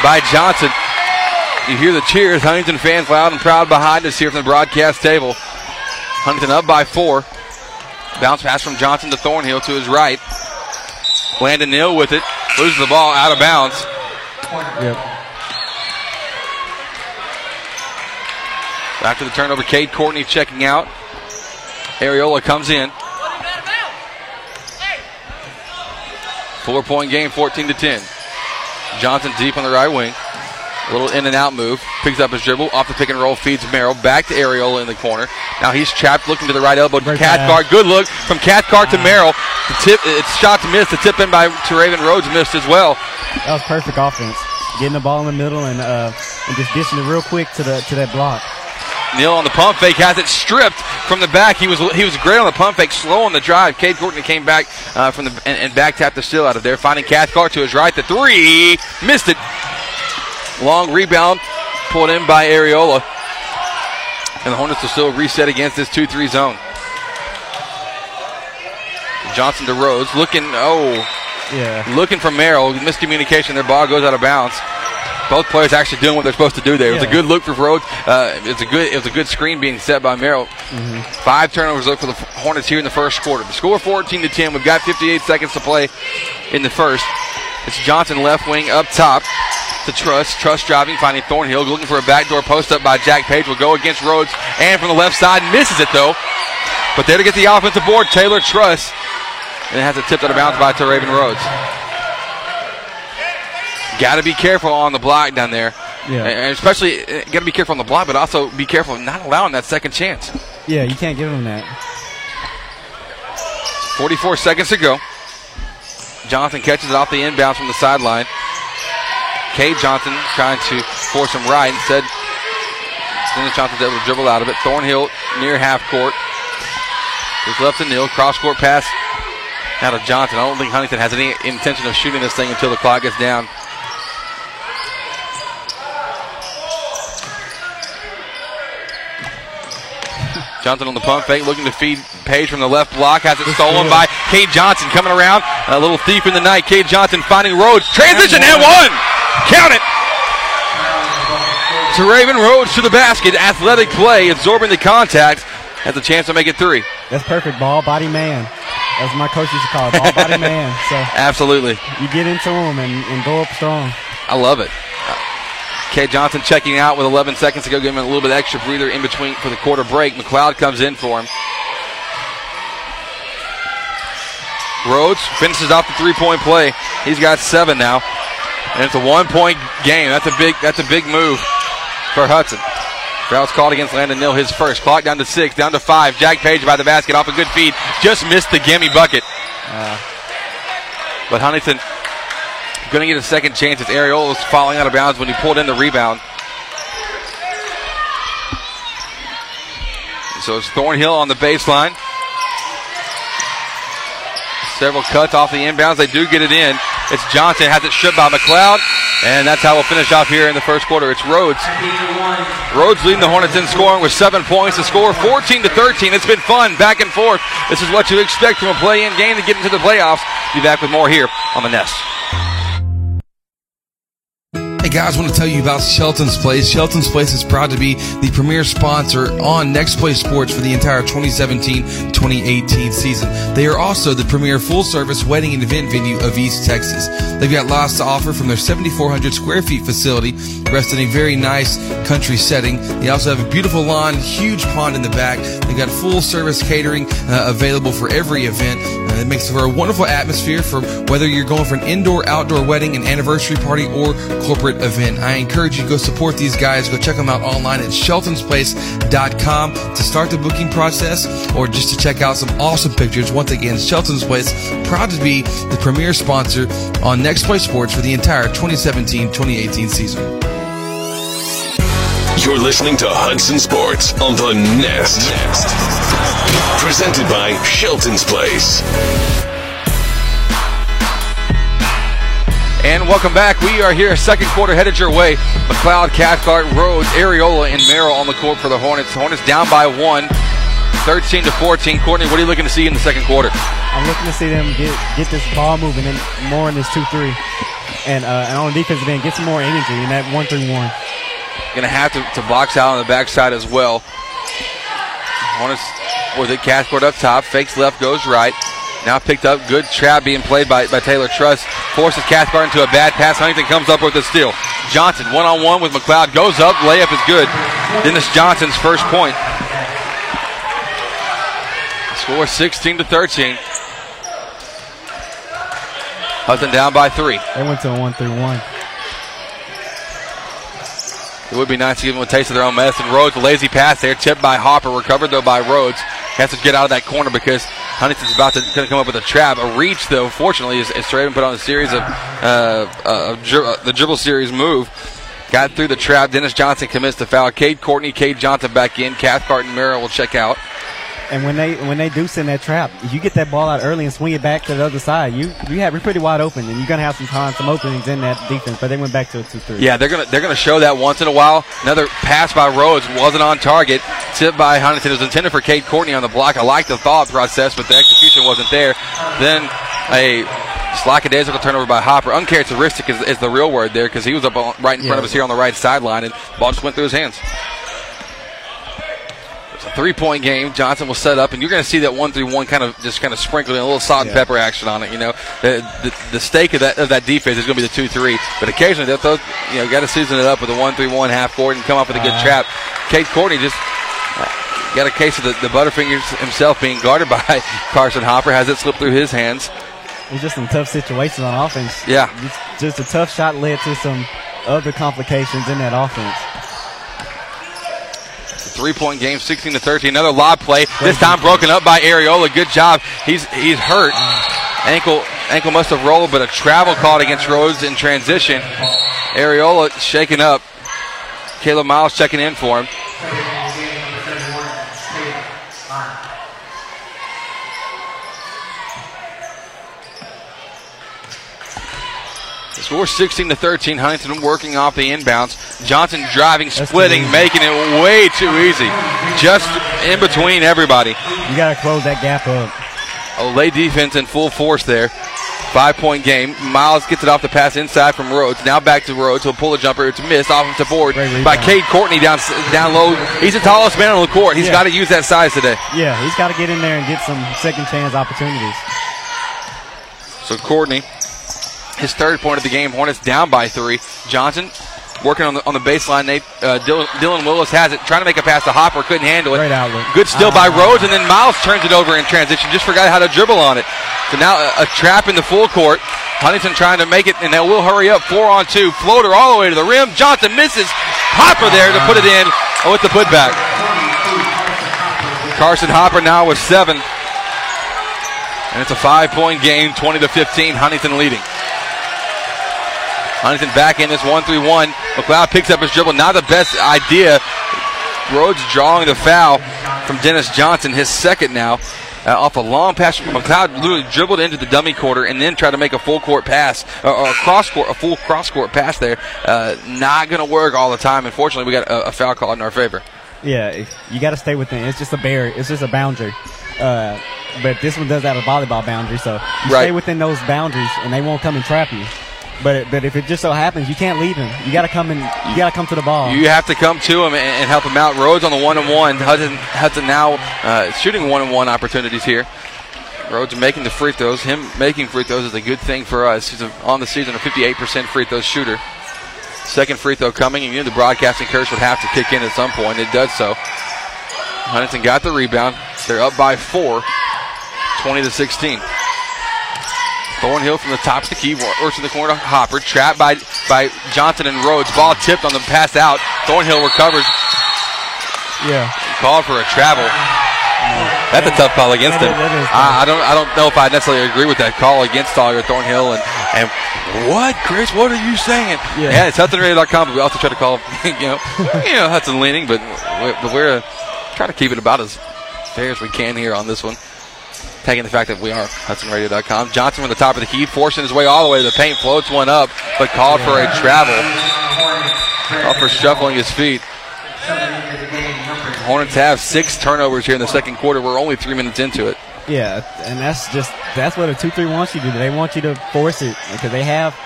by Johnson. You hear the cheers. Huntington fans loud and proud behind us here from the broadcast table. Huntington up by four. Bounce pass from Johnson to Thornhill to his right. Landon Neal with it. Loses the ball out of bounds. Yep. After the turnover, Cade Courtney checking out. Areola comes in. Four point game, 14 to 10. Johnson deep on the right wing. A little in and out move. Picks up his dribble. Off the pick and roll. Feeds Merrill. Back to Areola in the corner. Now he's trapped. Looking to the right elbow. Cathcart. Good look from Cathcart to Merrill. The tip. It's shot to miss. The tip in by to Raven Rhodes missed as well. That was perfect offense. Getting the ball in the middle and uh, and just dishing it real quick to the to that block. Neal on the pump fake has it stripped from the back. He was he was great on the pump fake, slow on the drive. Cade Courtney came back uh, from the and, and back tapped the steal out of there, finding Cathcart to his right. The three missed it. Long rebound pulled in by Areola, and the Hornets will still reset against this two-three zone. Johnson to Rhodes, looking oh Yeah. looking for Merrill. Miscommunication. Their ball goes out of bounds. Both players actually doing what they're supposed to do there. It was a good look for Rhodes. Uh, it's a good. It was a good screen being set by Merrill. Five turnovers look for the Hornets here in the first quarter. The score 14 to 10. We've got 58 seconds to play in the first. It's Johnson left wing up top to Truss. Truss driving, finding Thornhill, looking for a backdoor post up by Jack Page. Will go against Rhodes and from the left side misses it though. But there to get the offensive board, Taylor Truss. And it has it tipped out of bounds by to Raven Rhodes. Got to be careful on the block down there. Yeah. And especially, uh, got to be careful on the block, but also be careful not allowing that second chance. Yeah, you can't give them that. 44 seconds to go. Jonathan catches it off the inbounds from the sideline. Cade Johnson trying to force him right. Instead, Dennis Johnson's able to dribble out of it. Thornhill near half court. Just left to Neal. Cross court pass out of Johnson. I don't think Huntington has any intention of shooting this thing until the clock gets down. Johnson on the pump fake, looking to feed Page from the left block. Has it stolen by Cade Johnson coming around. A little thief in the night. Cade Johnson finding Rhodes. Transition and one. Count it. To Raven Rhodes to the basket. Athletic play, absorbing the contact. has a chance to make it three. That's perfect. Ball, body, man. That's my coach used to call it. Ball, body, man. So Absolutely. you get into them and, and go up strong. I love it. Kay Johnson checking out with 11 seconds to go, give him a little bit extra breather in between for the quarter break. McLeod comes in for him. Rhodes finishes off the three-point play. He's got seven now, and it's a one-point game. That's a big. That's a big move for Hudson. Foul's called against Landon Neal, his first. Clock down to six, down to five. Jack Page by the basket, off a good feed. Just missed the gimme bucket. Uh, but Huntington going to get a second chance. It's Areola was falling out of bounds when he pulled in the rebound. So it's Thornhill on the baseline. Several cuts off the inbounds. They do get it in. It's Johnson has it stripped by McLeod, and that's how we'll finish off here in the first quarter. It's Rhodes. Rhodes leading the Hornets in scoring with seven points. The score 14 to 13. It's been fun, back and forth. This is what you expect from a play-in game to get into the playoffs. Be back with more here on the Nest. Hey guys, I want to tell you about Shelton's Place. Shelton's Place is proud to be the premier sponsor on Next Play Sports for the entire 2017-2018 season. They are also the premier full-service wedding and event venue of East Texas. They've got lots to offer from their 7,400 square feet facility, rest in a very nice country setting. They also have a beautiful lawn, huge pond in the back. They've got full-service catering uh, available for every event. Uh, it makes for a wonderful atmosphere for whether you're going for an indoor-outdoor wedding, an anniversary party, or corporate event. I encourage you to go support these guys. Go check them out online at sheltonsplace.com to start the booking process or just to check out some awesome pictures. Once again, Shelton's Place, proud to be the premier sponsor on Next Play Sports for the entire 2017-2018 season. You're listening to Hudson Sports on the Nest. Nest. Presented by Shelton's Place. And welcome back. We are here, second quarter headed your way. McLeod, Cathcart, Rhodes, Areola, and Merrill on the court for the Hornets. Hornets down by one, 13 to 14. Courtney, what are you looking to see in the second quarter? I'm looking to see them get get this ball moving and more in this two three, and uh, and on the defensive end get some more energy in that one three one. Going to have to, to box out on the backside as well. Hornets with it, Cathcart up top, fakes left, goes right. Now picked up, good trap being played by, by Taylor Truss. Forces Cathcart into a bad pass. Huntington comes up with the steal. Johnson one on one with McLeod, goes up, layup is good. Dennis Johnson's first point. Score 16 to 13. Hudson down by three. They went to a one three one. It would be nice to give them a taste of their own medicine. Rhodes, a lazy pass there, tipped by Hopper, recovered though by Rhodes. Has to get out of that corner because Huntington's about to to come up with a trap. A reach though, fortunately, is, is Straven put on a series of uh, uh, dri- uh, the dribble series move. Got through the trap. Dennis Johnson commits the foul. Cade Courtney, Cade Johnson back in. Cathcart and Merrill will check out. And when they when they do send that trap, you get that ball out early and swing it back to the other side, you you have you're pretty wide open, and you're gonna have some time, some openings in that defense. But they went back to a two three. Yeah, they're gonna they're gonna show that once in a while. Another pass by Rhodes wasn't on target. Tipped by Huntington. It was intended for Cade Courtney on the block. I like the thought process, but the execution wasn't there. Then a slackadaisical turnover by Hopper. Uncharacteristic is, is the real word there because he was up on, right in front Yeah. of us here on the right sideline, and ball just went through his hands. It's a three-point game. Johnson will set up, and you're going to see that one-three-one kind of just kind of sprinkled in a little salt and pepper action on it. You know, the, the, the stake of that of that defense is going to be the two-three, but occasionally they'll throw, you know got to season it up with a one-three-one half court and come up with a good Uh-huh. trap. Cade Courtney just uh, got a case of the, the Butterfingers himself being guarded by Carson Hopper. Has it slip through his hands? It's just some tough situations on offense. Yeah. Just, just a tough shot led to some other complications in that offense. Three point game, 16 to 13. Another lob play. This time broken up by Areola. Good job. He's he's hurt. Ankle ankle must have rolled, but a travel caught against Rhodes in transition. Areola shaken up. Caleb Miles checking in for him. Score 16 to 13. Huntington working off the inbounds. Johnson driving, splitting, making it way too easy. Just in between everybody. You got to close that gap up. Olé defense in full force there. Five point game. Miles gets it off the pass inside from Rhodes. Now back to Rhodes. He'll pull a jumper. It's missed. Offensive board by Cade Courtney down down low. He's the tallest man on the court. He's Yeah. got to use that size today. Yeah, he's got to get in there and get some second chance opportunities. So Courtney, his third point of the game. Hornets down by three. Johnson working on the on the baseline. Nate uh, Dylan, Dylan Willis has it, trying to make a pass to Hopper, couldn't handle it. Great outlet. Good steal by Ah. Rhodes, and then Miles turns it over in transition. Just forgot how to dribble on it. So now a, a trap in the full court. Huntington trying to make it, and they will hurry up. Four on two. Floater all the way to the rim. Johnson misses. Hopper there to put it in with the putback. Carson Hopper now with seven. And it's a five point game, 20 to 15. Huntington leading. Huntington back in this 1 3 1. McLeod picks up his dribble. Not the best idea. Rhodes drawing the foul from Dennis Johnson, his second now. Uh, off a long pass, McLeod literally dribbled into the dummy quarter and then tried to make a full court pass, or, or a cross court, a full cross court pass there. Uh, not going to work all the time. Unfortunately, we got a, a foul call in our favor. Yeah, you got to stay within. It's just a barrier. It's just a boundary. Uh, but this one does have a volleyball boundary, so you Right. stay within those boundaries, and they won't come and trap you. But but if it just so happens you can't leave him. you got to come and you got to come to the ball. You have to come to him and, and help him out. Rhodes on the one and one. Hudson, Hudson now uh, shooting one and one opportunities here. Rhodes making the free throws. Him making free throws is a good thing for us. He's a, on the season a 58% free throw shooter. Second free throw coming, and you know the broadcasting curse would have to kick in at some point. It does so. Huntington got the rebound. They're up by four, 20 to 16. Thornhill from the top of the key, works in the corner. Hopper trapped by by Johnson and Rhodes. Ball tipped on the pass out. Thornhill recovers. Yeah. Called for a travel. That's a tough call against him. That is- that is. I, I don't I don't know if I necessarily agree with that call against Sawyer Thornhill and and what Chris? What are you saying? Yeah. Yeah, it's HudsonRadio.com. But we also try to call you know you know Hudson leaning, but we're, but we're uh, trying to keep it about as fair as we can here on this one. Taking the fact that we are HudsonRadio.com. Johnson from the top of the key, forcing his way all the way to the paint, floats one up, but called for a travel. Called for shuffling his feet. Hornets have six turnovers here in the second quarter. We're only three minutes into it. Yeah, and that's just that's what a two three wants you to do. They want you to force it because they have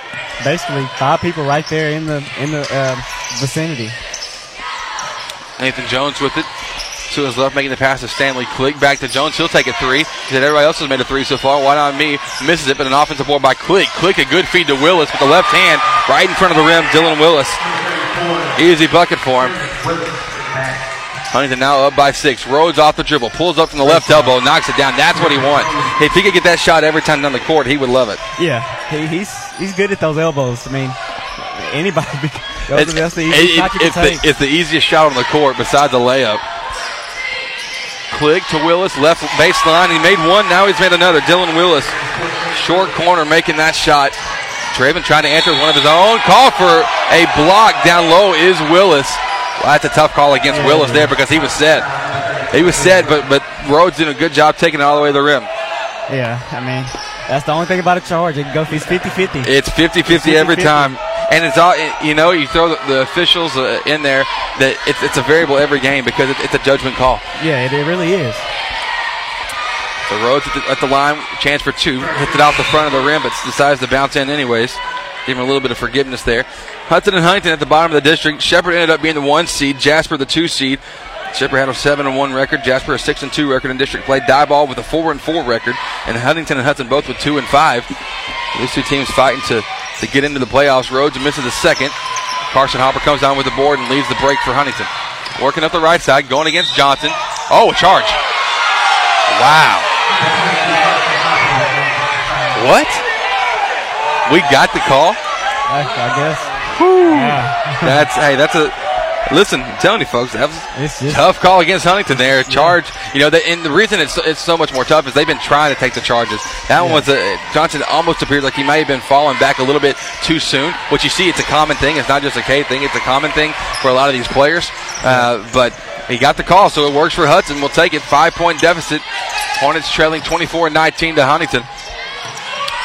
basically five people right there in the in the uh, vicinity. Nathan Jones with it. To his left, making the pass to Stanley Click. Back to Jones. He'll take a three. He said everybody else has made a three so far. Why not me? Misses it, but an offensive board by Click. Click a good feed to Willis with the left hand right in front of the rim. Dylan Willis. Easy bucket for him. Huntington now up by six. Rhodes off the dribble. Pulls up from the left elbow. Knocks it down. That's what he wants. If he could get that shot every time down the court, he would love it. Yeah, he, he's he's good at those elbows. I mean, anybody. Those It's, are, the it- easiest it- it's the, it's the easiest shot on the court besides a layup. Click to Willis, left baseline. He made one, now he's made another. Dylan Willis, short corner, making that shot. Traven trying to enter one of his own. Call for a block down low is Willis. Well, that's a tough call against Willis there because he was set. He was set, but but Rhodes did a good job taking it all the way to the rim. Yeah, I mean, that's the only thing about a charge. It can go. He's 50-50. It's 50-50 every time. And it's all you know. You throw the, the officials uh, in there. That it's, it's a variable every game because it, it's a judgment call. Yeah, it, it really is. So Rhodes at the, at the line, chance for two. Hits it off the front of the rim, but decides to bounce in anyways. Give him a little bit of forgiveness there. Hudson and Huntington at the bottom of the district. Shepherd ended up being the one seed. Jasper the two seed. Shepherd had a seven and one record. Jasper a six and two record in district play. Diboll with a four and four record, and Huntington and Hudson both with two and five. These two teams fighting to to get into the playoffs. Rhodes misses the second. Carson Hopper comes down with the board and leaves the break for Huntington. Working up the right side, going against Johnson. Oh, a charge. Wow. What? We got the call. I, I guess. That's hey, that's a listen. I'm telling you, folks, that was just tough call against Huntington there. Charge, you know, that, and the reason it's it's so much more tough is they've been trying to take the charges. That one was a Johnson almost appeared like he might have been falling back a little bit too soon. Which you see, it's a common thing. It's not just a K thing. It's a common thing for a lot of these players. Uh, but he got the call, so it works for Hudson. We'll take it. Five point deficit. Hornets trailing 24-19 to Huntington.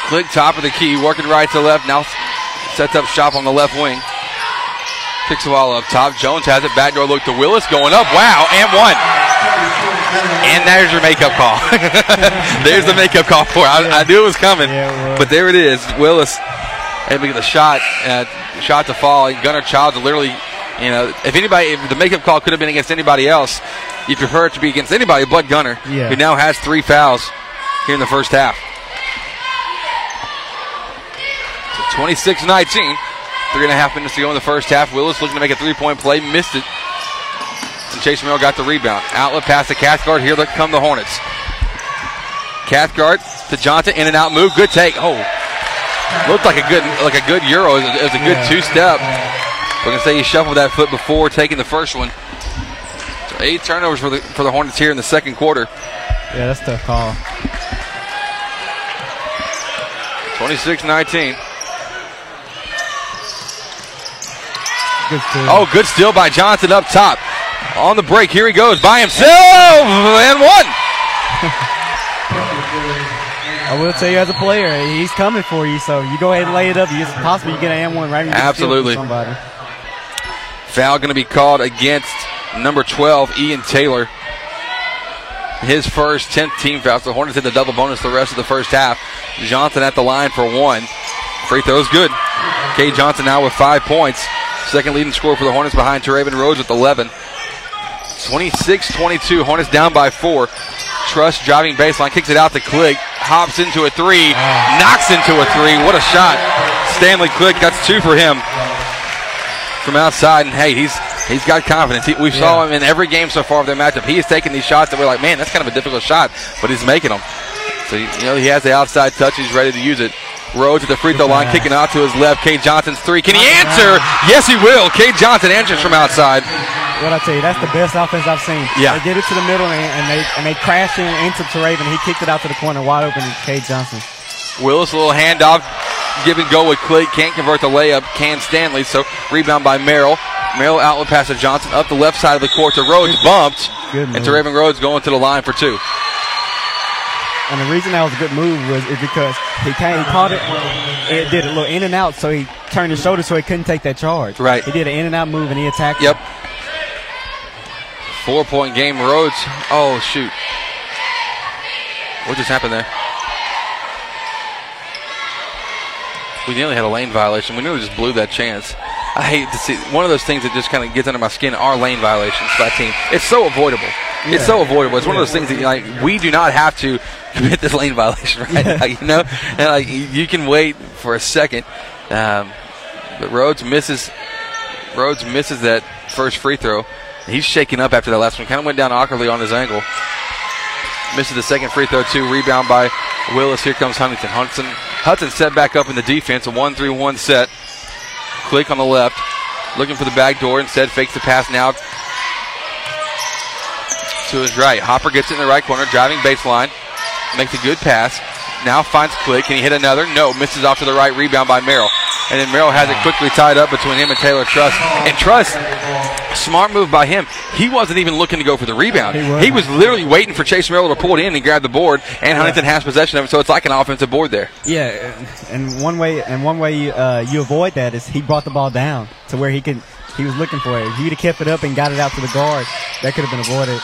Click top of the key, working right to left. Now sets up shop on the left wing. Kicks the ball up top. Jones has it. Backdoor look to Willis going up. Wow, and one. And there's your makeup call. there's the makeup call for it. I, I knew it was coming, but there it is. Willis able to get the shot, uh, shot to fall. Gunnar Childs literally, you know, if anybody, if the makeup call could have been against anybody else, you prefer it to be against anybody but Gunner, Yeah. who now has three fouls here in the first half. So 26 19. Three and a half minutes to go in the first half. Willis looking to make a three point play, missed it. And Chase Merrill got the rebound. Outlet pass to Cathcart. Here come the Hornets. Cathcart to Johnson, in and out move. Good take. Oh, looked like a good like a good euro. It was a, it was a good Yeah. two step. We're gonna say he shuffled that foot before taking the first one. So eight turnovers for the for the Hornets here in the second quarter. Yeah, that's tough call. 26-19. Good. Oh, good steal by Johnson up top. On the break, here he goes by himself and one. I will tell you as a player, he's coming for you. So you go ahead and lay it up. You it's possible you get an M1 right. when you get a steal from Absolutely. Somebody. Foul going to be called against number 12, Ian Taylor. His first 10th team foul. So Hornets hit the double bonus the rest of the first half. Johnson at the line for one. Free throw's good. Cade Johnson now with five points. Second leading score for the Hornets behind Teraven Rhodes with 11. 26-22. Hornets down by four. Truss driving baseline, kicks it out to Click, hops into a three, ah. knocks into a three. What a shot! Stanley Click, that's two for him from outside, and hey, he's he's got confidence. He, we saw him in every game so far of their matchup. He is taking these shots that we're like, man, that's kind of a difficult shot, but he's making them. So you know he has the outside touch. He's ready to use it. Rhodes at the free throw line, kicking out to his left. Cade Johnson's three. Can he answer? Yes, he will. Cade Johnson answers from outside. What I tell you, that's the best offense I've seen. Yeah. they get it to the middle and, and they and they crash in into Teraven. He kicked it out to the corner, wide open to Cade Johnson. Willis, a little handoff, give and go with Clay. Can't convert the layup. Can Stanley. So rebound by Merrill. Merrill outlet pass to Johnson up the left side of the court to Rhodes. Bumped. Good and to Raven Rhodes going to the line for two. And the reason that was a good move was is because he came, he caught it, it did a little in and out, so he turned his shoulder so he couldn't take that charge. Right. He did an in and out move and he attacked. Yep. Four point game. Rhodes. Oh, shoot. What just happened there? We nearly had a lane violation. We nearly just blew that chance. I hate to see one of those things that just kind of gets under my skin are lane violations by team. It's so avoidable. It's so avoidable. It's one of those things that like we do not have to commit this lane violation right now. You know, and like you can wait for a second, um, but Rhodes misses. Rhodes misses that first free throw. He's shaking up after that last one. Kind of went down awkwardly on his ankle. Misses the second free throw too. Rebound by Willis. Here comes Huntington. Hudson Hudson set back up in the defense. A one-three-one set. Click on the left. Looking for the back door. Instead fakes the pass now to his right. Hopper gets it in the right corner. Driving baseline. Makes a good pass. Now finds Click. Can he hit another? No. Misses off to the right. Rebound by Merrill. And then Merrill has it quickly tied up between him and Taylor Truss. And Truss, smart move by him. He wasn't even looking to go for the rebound. He He, wasn't. literally waiting for Chase Merrill to pull it in and grab the board. And Huntington has possession of it, so it's like an offensive board there. Yeah, and one way and one way uh, you avoid that is he brought the ball down to where he can. He was looking for it. If he'd have kept it up and got it out to the guard, that could have been avoided.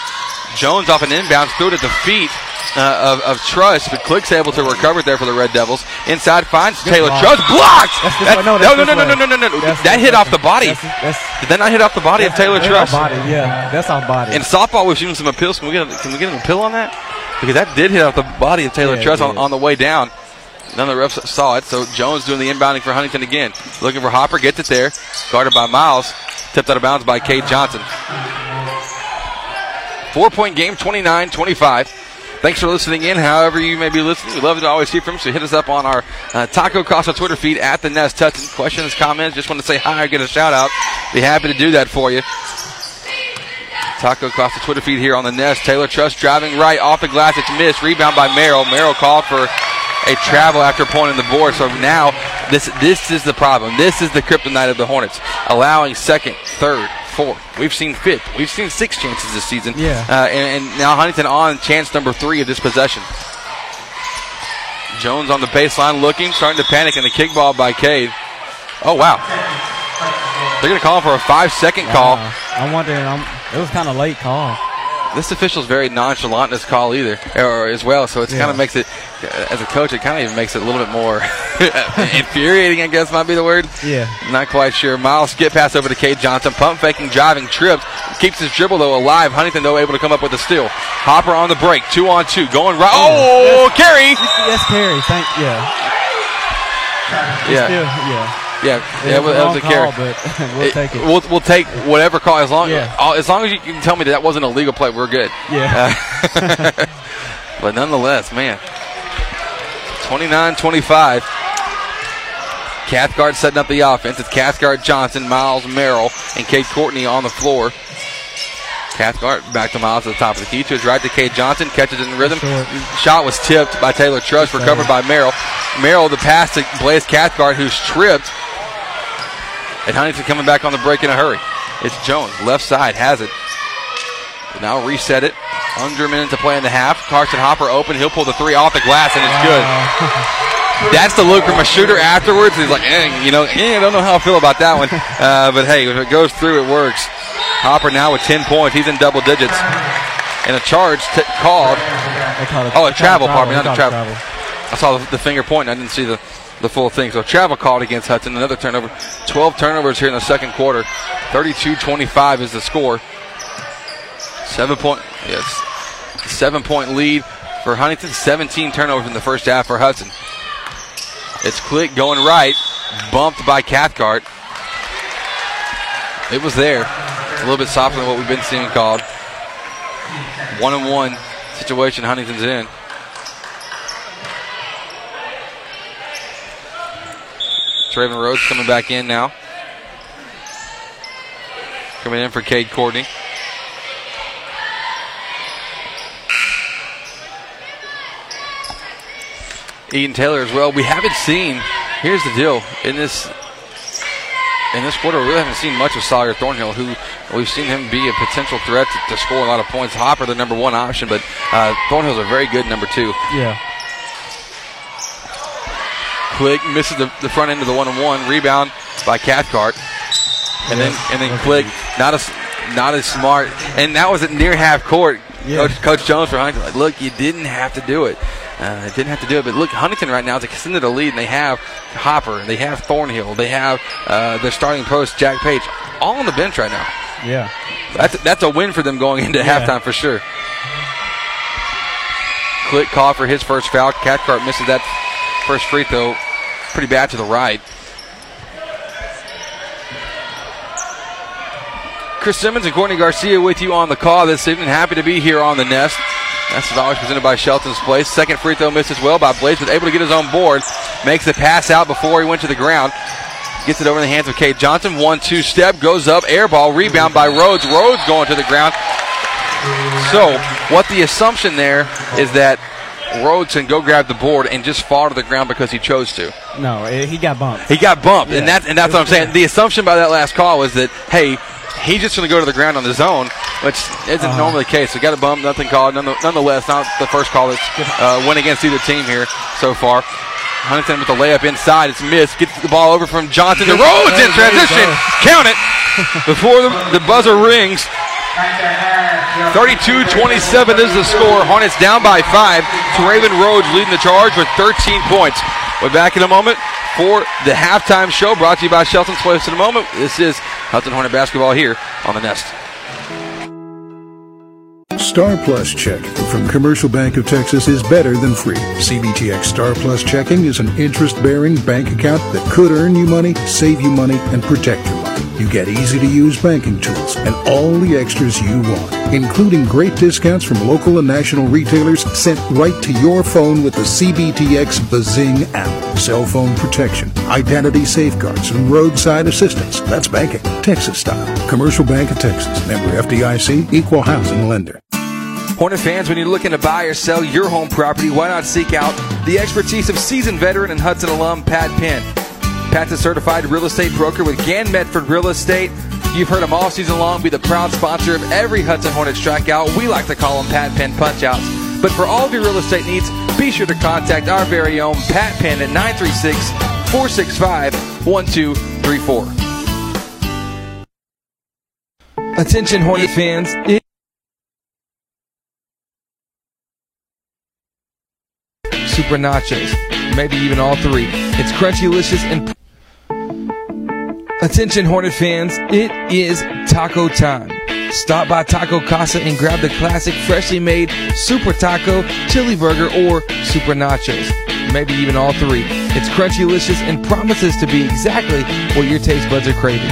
Jones off an inbound, threw it at the feet uh, of, of Truss, but Click's able to recover it there for the Red Devils. Inside finds Good Taylor block. Truss, blocked! That's this That- No, no, that's no, no, no, way. no, no, no, no. That hit off the body. That's, that's, Did that not hit off the body of Taylor that's Truss? body. Yeah, that's off body. In softball, we've seen some appeals. Can we get can we get an appeal on that? Because that did hit off the body of Taylor Yeah, Truss on, on the way down. None of the refs saw it, so Jones doing the inbounding for Huntington again. Looking for Hopper, gets it there. Guarded by Miles. Tipped out of bounds by Cade Johnson. Four point game, 29 25. Thanks for listening in, however you may be listening. We love to always hear from you, so hit us up on our uh, Taco Casa Twitter feed at the Nest Hudson. Questions, comments, just want to say hi or get a shout out. Be happy to do that for you. Taco Casa Twitter feed here on the Nest. Taylor Truss driving right off the glass. It's missed. Rebound by Merrill. Merrill called for a travel after pointing the board. So now this this is the problem. This is the kryptonite of the Hornets. Allowing second, third, fourth. We've seen fifth. We've seen six chances this season. Yeah. Uh, and, and now Huntington on chance number three of this possession. Jones on the baseline looking, starting to panic, and the kickball by Cade. Oh, wow. They're going to call for a five second call. Uh, I'm wondering. Um, it was kind of late call. This official's very nonchalant in his call either, or as well. So it Yeah. kind of makes it, as a coach, it kind of even makes it a little bit more infuriating. I guess might be the word. Yeah. Not quite sure. Miles skip pass over to Cade Johnson. Pump faking, driving, tripped. Keeps his dribble though alive. Huntington though able to come up with a steal. Hopper on the break, two on two, going right. Oh, oh carry. Yes, Carey. Thank yeah. Yeah. Still, yeah. Yeah, yeah, was that was a wrong carry. call, but we'll take it. We'll, we'll take whatever call as long Yeah. uh, as long as you can tell me that, that wasn't a legal play. We're good. Yeah. Uh, but nonetheless, man, 29-25. Cathcart setting up the offense. It's Cathcart, Johnson, Miles, Merrill, and Cade Courtney on the floor. Cathcart back to Miles at the top of the key to his right to Cade Johnson. Catches it in rhythm. Shot was tipped by Taylor Truss, recovered by Merrill. Merrill, the pass to Blaze Cathcart, who's tripped. And Huntington coming back on the break in a hurry. It's Jones, left side, has it. Now reset it. Under a minute to play in the half. Carson Hopper open. He'll pull the three off the glass, and it's good. That's the look from a shooter afterwards. He's like, eh, you know, eh, I don't know how I feel about that one. Uh, but hey, if it goes through, it works. Hopper now with 10 points. He's in double digits. And a charge t- called. Call it- Oh, a travel, pardon me, not a travel. I saw the, the finger point. I didn't see the, the full thing. So travel called against Hudson. Another turnover. 12 turnovers here in the second quarter. 32-25 is the score. Seven point, yes, seven point lead for Huntington. 17 turnovers in the first half for Hudson. It's Click going right, bumped by Cathcart. It was there. A little bit softer than what we've been seeing called. One and one situation Huntington's in. Traven Rhodes coming back in now. Coming in for Cade Courtney. Eden Taylor as well. We haven't seen. Here's the deal in this in this quarter. We really haven't seen much of Sawyer Thornhill, who we've seen him be a potential threat to, to score a lot of points. Hopper, the number one option, but uh, Thornhill's a very good number two. Yeah. Click misses the, the front end of the one and one rebound by Cathcart, and then and then Click not as not as smart, and that was at near half court. Yeah. Coach, Coach Jones for Huntington, like, look, you didn't have to do it. Uh, didn't have to do it, but look, Huntington right now is extended a lead, and they have Hopper, they have Thornhill, they have uh, their starting post Jack Page, all on the bench right now. Yeah. That's that's a win for them going into Yeah. halftime for sure. Click call for his first foul. Cathcart misses that first free throw pretty bad to the right. Chris Simmons and Courtney Garcia with you on the call this evening. Happy to be here on the nest. That's as always presented by Shelton's Place. Second free throw missed as well by Blaze, but able to get his own board. Makes the pass out before he went to the ground. Gets it over in the hands of Cade Johnson. One two step goes up, air ball, rebound by Rhodes. Rhodes going to the ground. So, what the assumption there is that Rhodes can go grab the board and just fall to the ground because he chose to. No, eh, he got bumped. He got bumped, and Yeah. that's and that's what I'm saying. The assumption by that last call was that hey, he's just going to go to the ground on his own, which isn't Uh-huh. normally the case. We got a bump, nothing called. Nonetheless, not the first call that's uh, went against either team here so far. Huntington with the layup inside, it's missed. Gets the ball over from Johnson to Rhodes in transition. Count it before the, the buzzer rings. 32-27 is the score. Hornets down by five. Raven Rhodes leading the charge with 13 points. We're back in a moment for the halftime show brought to you by Shelton's Place in a moment. This is Hudson Hornet basketball here on the Nest. Star Plus Check from Commercial Bank of Texas is better than free. CBTX Star Plus checking is an interest bearing bank account that could earn you money, save you money, and protect your money. You get easy to use banking tools and all the extras you want, including great discounts from local and national retailers sent right to your phone with the CBTX Bazing app. Cell phone protection, identity safeguards, and roadside assistance. That's banking, Texas style. Commercial Bank of Texas, member FDIC, equal housing lender. Hornet fans, when you're looking to buy or sell your home property, why not seek out the expertise of seasoned veteran and Hudson alum Pat Penn? Pat's a certified real estate broker with Gan Medford Real Estate. You've heard him all season long be the proud sponsor of every Hudson Hornet strikeout. We like to call them Pat Penn punchouts. But for all of your real estate needs, be sure to contact our very own Pat Penn at 936 465 1234. Attention, Hornet fans. Super nachos, maybe even all three. It's crunchy, delicious, and Attention Hornet fans, it is taco time. Stop by Taco Casa and grab the classic freshly made Super Taco, Chili Burger, or Super Nachos. Maybe even all three. It's crunchy, delicious, and promises to be exactly what your taste buds are craving.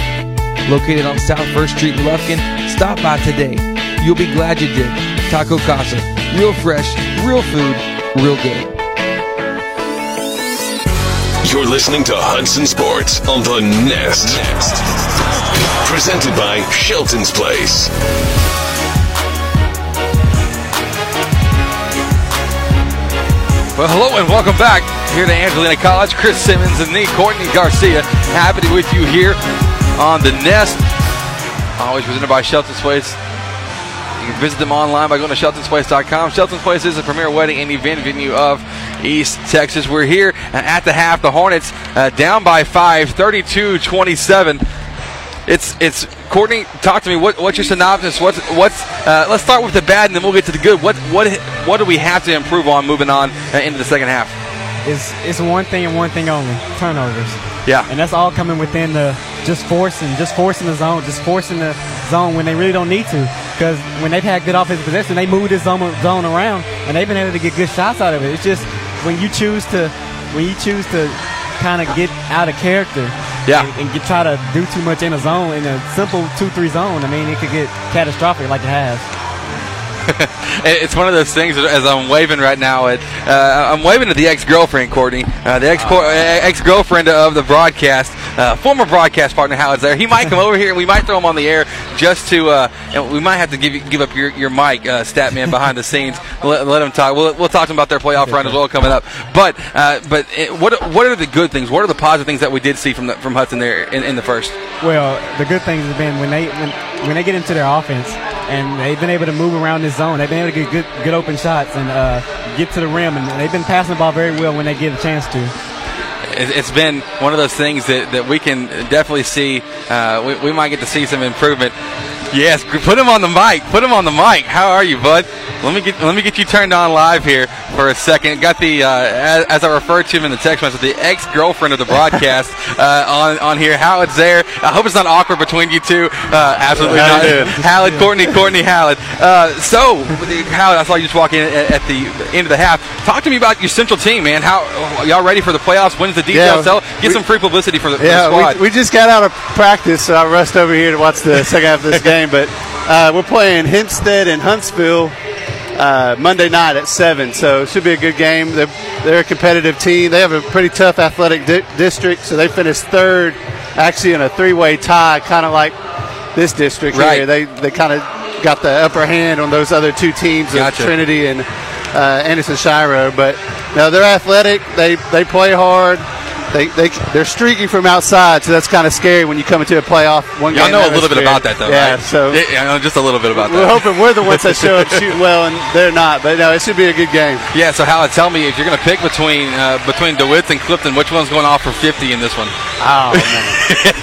Located on South 1st Street in Lufkin, stop by today. You'll be glad you did. Taco Casa. Real fresh, real food, real good. You're listening to Hudson Sports on the Nest. Nest. Presented by Shelton's Place. Well, hello and welcome back here to Angelina College. Chris Simmons and me, Courtney Garcia, happy to be with you here on the Nest. Always presented by Shelton's Place. You can visit them online by going to sheltonsplace.com. Shelton's Place is the premier wedding and event venue of East Texas. We're here at the half. The Hornets uh, down by five, 32-27. It's it's Courtney. Talk to me. What, what's your synopsis? What's what's? Uh, let's start with the bad, and then we'll get to the good. What what what do we have to improve on moving on uh, into the second half? It's it's one thing and one thing only: turnovers. Yeah, and that's all coming within the just forcing, just forcing the zone, just forcing the zone when they really don't need to. Because when they've had good offensive possession, they move this zone, zone around, and they've been able to get good shots out of it. It's just when you choose to when you choose to kind of get out of character yeah. and, and get, try to do too much in a zone, in a simple 2-3 zone, I mean, it could get catastrophic like it has. it's one of those things as I'm waving right now. At, uh, I'm waving to the ex-girlfriend, Courtney, uh, the ex ex-girlfriend of the broadcast, uh, former broadcast partner Howard's there. He might come over here and we might throw him on the air just to, uh, and we might have to give you, give up your, your mic, uh, Statman, behind the scenes. Let, let him talk. We'll, we'll talk to him about their playoff run as well coming up. But uh, but it, what what are the good things? What are the positive things that we did see from the, from Hudson there in, in the first? Well, the good things have been when they when, when they get into their offense and they've been able to move around this zone. They've been able to get good, good open shots and uh, get to the rim, and they've been passing the ball very well when they get a chance to it's been one of those things that, that we can definitely see. Uh, we, we might get to see some improvement. Yes, put him on the mic. Put him on the mic. How are you, bud? Let me get let me get you turned on live here for a second. Got the uh, as, as, I referred to him in the text message, the ex girlfriend of the broadcast uh, on on here. Howard's there. I hope it's not awkward between you two. Uh, absolutely not. Howard, Courtney, Courtney, Howard. Uh, so, Howard, I saw you just walk in at, at, the end of the half. Talk to me about your central team, man. How y'all ready for the playoffs? When's the details? Yeah, get we, some free publicity for the, for yeah, the squad. We, we, just got out of practice, so I rushed over here to watch the second half of this game. But uh, we're playing Hempstead and Huntsville uh, Monday night at 7. So it should be a good game. They're, they're a competitive team. They have a pretty tough athletic di- district, so they finished third, actually in a three way tie, kind of like this district right. here. They, they kind of got the upper hand on those other two teams gotcha. of Trinity and uh, Anderson Shiro. But no, they're athletic. They, they play hard they they they're streaky from outside, so that's kind of scary when you come into a playoff. One Y'all know a little bit about that, though, yeah, right? So yeah, I know just a little bit about we're that. We're hoping we're the ones that show up shoot well, and they're not. But no, it should be a good game. Yeah. So Howard, tell me if you're going to pick between uh, between DeWitt and Clifton, which one's going off for 50 in this one? Oh man,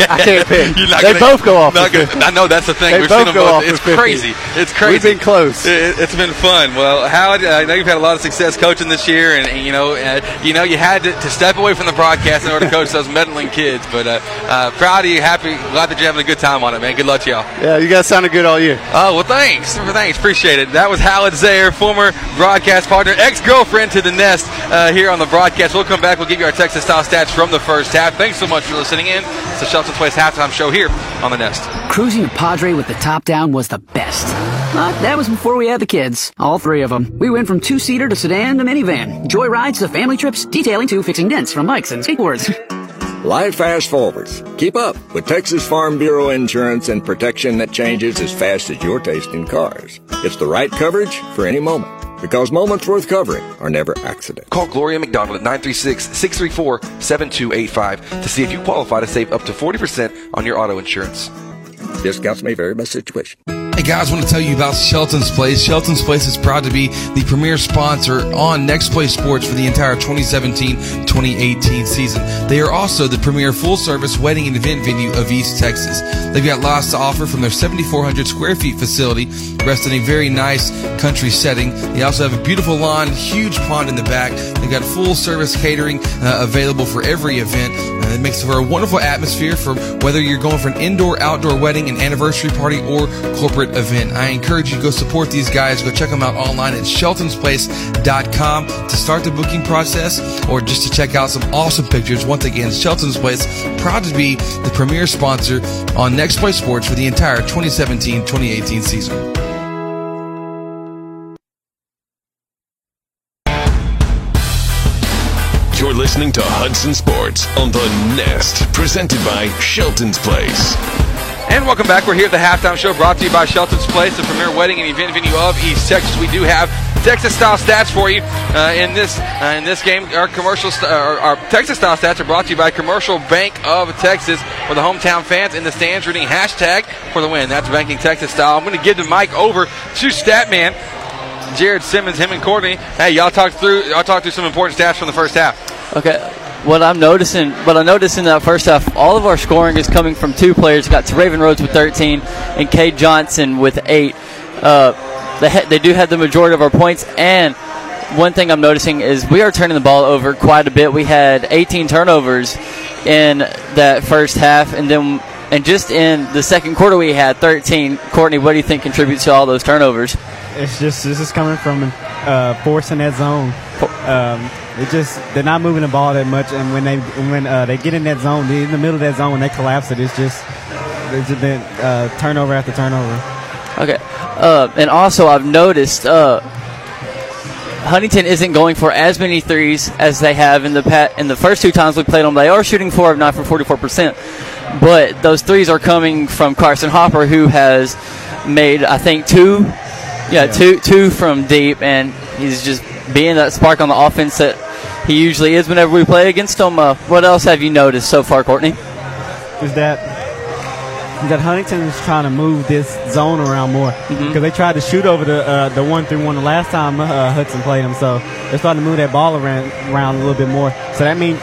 I can't pick. they gonna, both go off. I know that's the thing. They We've both seen go both. off. It's crazy. It's crazy. We've been close. It, has been fun. Well, Howard, I know you've had a lot of success coaching this year, and, and you know, uh, you know, you had to, to, step away from the broadcast in order to coach those meddling kids. But uh, uh, proud of you, happy, glad that you're having a good time on it, man. Good luck to y'all. Yeah, you guys sounded good all year. Oh well, thanks, thanks, appreciate it. That was Howard Zayer, former broadcast partner, ex-girlfriend to the Nest uh, here on the broadcast. We'll come back. We'll give you our Texas style stats from the first half. Thanks so much for listening in. It's the Shelton Place halftime show here on the Nest. Cruising a Padre with the top down was the best. But that was before we had the kids, all three of them. We went from two-seater to sedan to minivan, joy rides to family trips, detailing to fixing dents from bikes and skateboards. Life fast forwards. Keep up with Texas Farm Bureau insurance and protection that changes as fast as your taste in cars. It's the right coverage for any moment. Because moments worth covering are never accidents. Call Gloria McDonald at 936 634 7285 to see if you qualify to save up to 40% on your auto insurance. Discounts may vary by situation. Hey guys, I want to tell you about Shelton's Place. Shelton's Place is proud to be the premier sponsor on Next Play Sports for the entire 2017-2018 season. They are also the premier full-service wedding and event venue of East Texas. They've got lots to offer from their 7,400 square feet facility, rest in a very nice country setting. They also have a beautiful lawn, huge pond in the back. They've got full-service catering uh, available for every event. Uh, it makes for a wonderful atmosphere for whether you're going for an indoor, outdoor wedding, an anniversary party, or corporate event. I encourage you to go support these guys. Go check them out online at sheltonsplace.com to start the booking process or just to check out some awesome pictures. Once again, Shelton's Place, proud to be the premier sponsor on Next Play Sports for the entire 2017-2018 season. You're listening to Hudson Sports on the Nest, presented by Shelton's Place. And welcome back. We're here at the halftime show brought to you by Shelton's Place, the premier wedding and event venue of East Texas. We do have Texas style stats for you uh, in this uh, in this game. Our commercial st- our, our Texas style stats are brought to you by Commercial Bank of Texas for the hometown fans in the stands reading hashtag for the win. That's banking Texas style. I'm going to give the mic over to Statman. Jared Simmons, him and Courtney. Hey, y'all talk through y'all talk through some important stats from the first half. Okay. What I'm noticing, what I noticed in that first half, all of our scoring is coming from two players. Got to Raven Rhodes with 13 and Cade Johnson with eight. Uh, they ha- they do have the majority of our points. And one thing I'm noticing is we are turning the ball over quite a bit. We had 18 turnovers in that first half, and then and just in the second quarter we had 13. Courtney, what do you think contributes to all those turnovers? It's just this is coming from uh, forcing that zone. Um, it just they're not moving the ball that much, and when they when uh, they get in that zone, in the middle of that zone, when they collapse it. It's just it's just been uh, turnover after turnover. Okay. Uh, and also, I've noticed uh, Huntington isn't going for as many threes as they have in the pat in the first two times we played them. They are shooting four of nine for 44 percent, but those threes are coming from Carson Hopper, who has made I think two, yeah, Yeah. two two from deep, and he's just being that spark on the offense that he usually is whenever we play against him. Uh, what else have you noticed so far, Courtney? Is that that Huntington is trying to move this zone around more because they tried to shoot over the uh, the one through one the last time uh, Hudson played them, so they're starting to move that ball around around a little bit more. So that means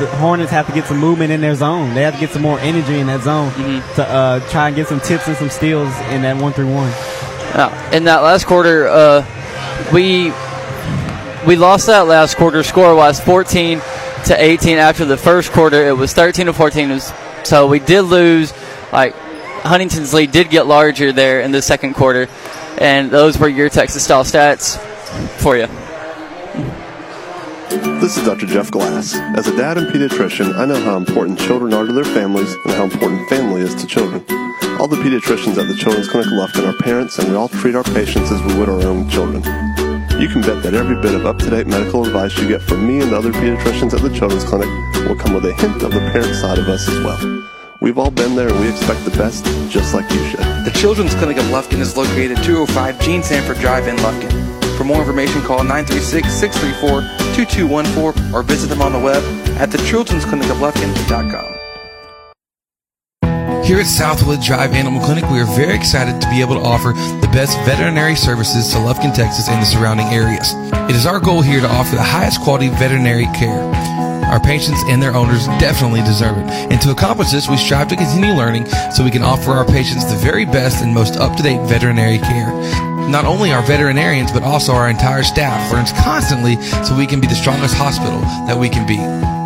the Hornets have to get some movement in their zone. They have to get some more energy in that zone to uh, try and get some tips and some steals in that one through one. In that last quarter, uh, we we lost that last quarter score wise 14 to 18 after the first quarter it was 13 to 14 was- so we did lose like huntington's lead did get larger there in the second quarter. And those were your texas style stats for you This is Dr. Jeff Glass. As a dad and pediatrician, I know how important children are to their families and how important family is to children. All the pediatricians at the Children's Clinic of Lufkin are parents, and we all treat our patients as we would our own children. You can bet that every bit of up-to-date medical advice you get from me and the other pediatricians at the Children's Clinic will come with a hint of the parent side of us as well. We've all been there and we expect the best, just like you should. The Children's Clinic of Lufkin is located at 205 Gene Sanford Drive in Lufkin. For more information, call 936-634-2214 or visit them on the web at thechildren'sclinicoflufkin.com. Here at Southwood Drive Animal Clinic, we are very excited to be able to offer the best veterinary services to Lufkin, Texas and the surrounding areas. It is our goal here to offer the highest quality veterinary care. Our patients and their owners definitely deserve it. And to accomplish this, we strive to continue learning so we can offer our patients the very best and most up-to-date veterinary care. Not only our veterinarians, but also our entire staff learns constantly so we can be the strongest hospital that we can be.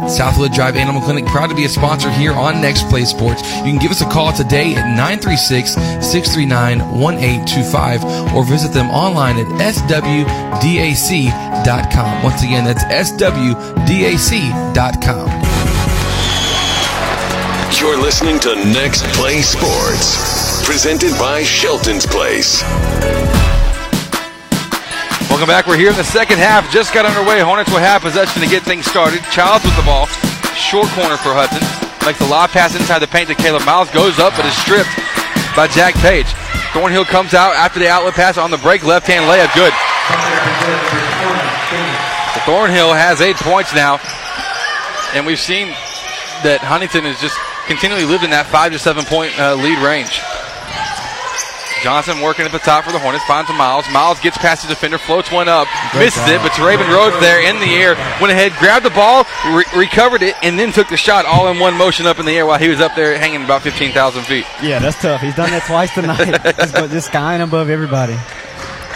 Southwood Drive Animal Clinic, proud to be a sponsor here on Next Play Sports. You can give us a call today at 936-639-1825 or visit them online at swdac.com. Once again, that's swdac.com. You're listening to Next Play Sports, presented by Shelton's Place. Welcome back. We're here in the second half. Just got underway. Hornets will have possession to get things started. Childs with the ball. Short corner for Hudson. Makes the lob pass inside the paint to Caleb Miles. Goes up, but is stripped by Jack Page. Thornhill comes out after the outlet pass on the break. Left hand layup. Good. Thornhill has eight points now. And we've seen that Huntington has just continually lived in that five to seven point uh, lead range. Johnson working at the top for the Hornets, finds Miles. Miles gets past the defender, floats one up, misses it, but Raven Rhodes there in the air, went ahead, grabbed the ball, re- recovered it, and then took the shot all in one motion up in the air while he was up there hanging about 15,000 feet. Yeah, that's tough. He's done that twice tonight. just, just skying above everybody.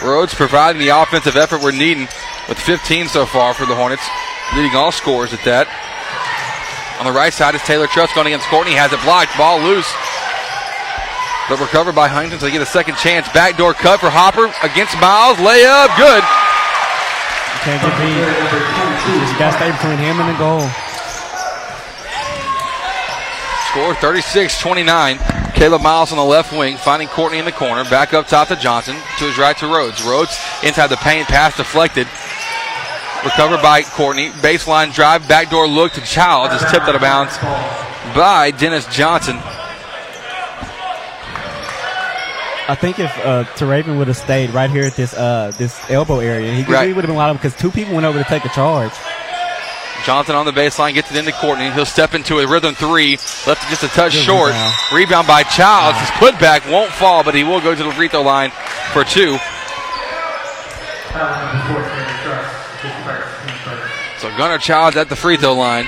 Rhodes providing the offensive effort we're needing with 15 so far for the Hornets, leading all scores at that. On the right side is Taylor Truss going against Courtney. Has it blocked. Ball loose. But recovered by Huntington, so they get a second chance. Backdoor cut for Hopper against Miles. Layup. Good. You Can't get beat. Just got to stay between him and the goal. Score 36 29. Caleb Miles on the left wing, finding Courtney in the corner. Back up top to Johnson. To his right to Rhodes. Rhodes inside the paint, pass deflected. Recovered by Courtney. Baseline drive, backdoor look to Childs. Is tipped out of bounds by Dennis Johnson. I think if uh, Teraven would have stayed right here at this uh, this elbow area, he, Right. he would have been wide open because two people went over to take a charge. Johnson on the baseline gets it into Courtney. He'll step into a rhythm three. Left it just a touch Good short. rebound. Rebound by Childs. His putback won't fall, but he will go to the free throw line for two. So Gunnar Childs at the free throw line.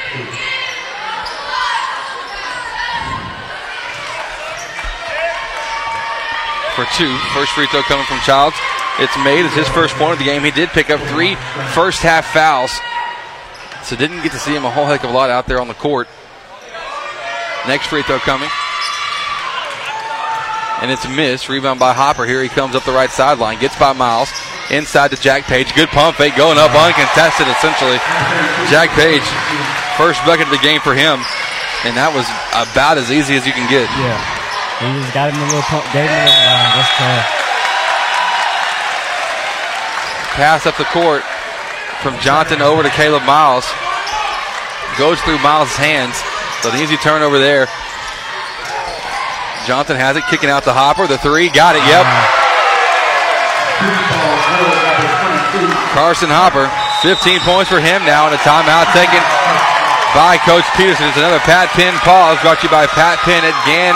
For two. First free throw coming from Childs. It's made. It's his first point of the game. He did pick up three first half fouls. So didn't get to see him a whole heck of a lot out there on the court. Next free throw coming. And it's missed. Rebound by Hopper. Here he comes up the right sideline. Gets by Miles. Inside to Jack Page. Good pump fake going up uncontested essentially. Jack Page, first bucket of the game for him. And that was about as easy as you can get. Yeah. He just got him a little pump, gave him a little, wow, that's tough. Pass up the court from Johnson over to Caleb Miles. Goes through Miles' hands. So an easy turnover there. Johnson has it, kicking out to Hopper. The three, got it, yep. Carson Hopper, 15 points for him now, and a timeout taken by Coach Peterson. It's another Pat Penn pause brought to you by Pat Penn at Gann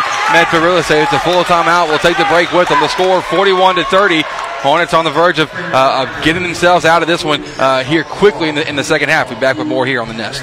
Estate. It's a full timeout. We'll take the break with them. The score 41 to 30. Hornets on the verge of, uh, of getting themselves out of this one uh, here quickly in the, in the second half. We'll be back with more here on the Nest.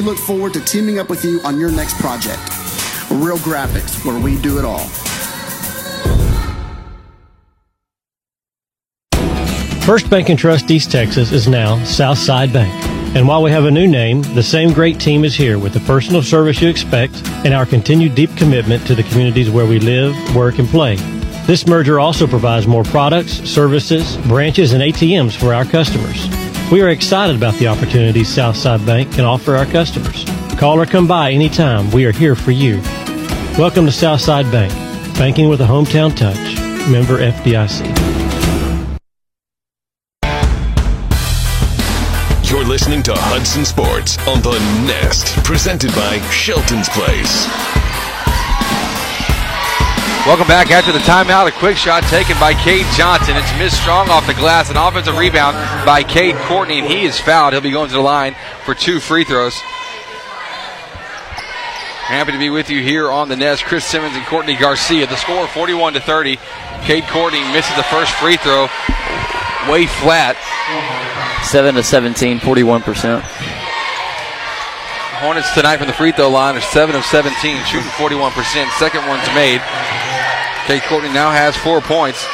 look forward to teaming up with you on your next project. Real Graphics, where we do it all. First Bank and Trust East Texas is now Southside Bank. And while we have a new name, the same great team is here with the personal service you expect and our continued deep commitment to the communities where we live, work, and play. This merger also provides more products, services, branches, and ATMs for our customers. We are excited about the opportunities Southside Bank can offer our customers. Call or come by anytime. We are here for you. Welcome to Southside Bank, banking with a hometown touch. Member FDIC. You're listening to Hudson Sports on the Nest, presented by Shelton's Place. Welcome back after the timeout. A quick shot taken by Cade Johnson. It's missed strong off the glass. An offensive rebound by Cade Courtney, and he is fouled. He'll be going to the line for two free throws. Happy to be with you here on the Nest. Chris Simmons and Courtney Garcia. The score 41 to 30. Cade Courtney misses the first free throw. Way flat. 7 to 17, 41%. Hornets tonight from the free throw line are 7 of 17, shooting 41%. Second one's made. Cade Courtney now has four points.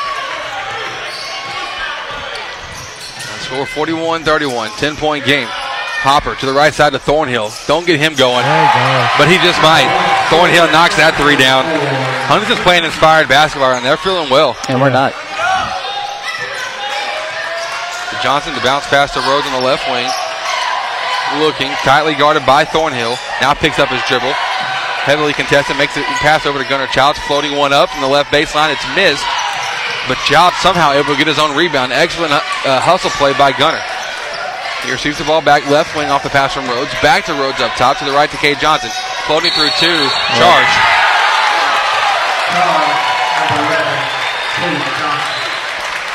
Score 41 31, 10 point game. Hopper to the right side to Thornhill. Don't get him going, but he just might. Thornhill knocks that three down. Huntington's playing inspired basketball, and they're feeling well. And we're not. To Johnson to bounce past the Rhodes on the left wing. Looking, tightly guarded by Thornhill. Now picks up his dribble. Heavily contested, makes it pass over to Gunnar Childs, floating one up from the left baseline. It's missed, but Childs somehow able to get his own rebound. Excellent uh, hustle play by Gunnar. He receives the ball back left wing off the pass from Rhodes. Back to Rhodes up top to the right to Cade Johnson. Floating through two. Charge.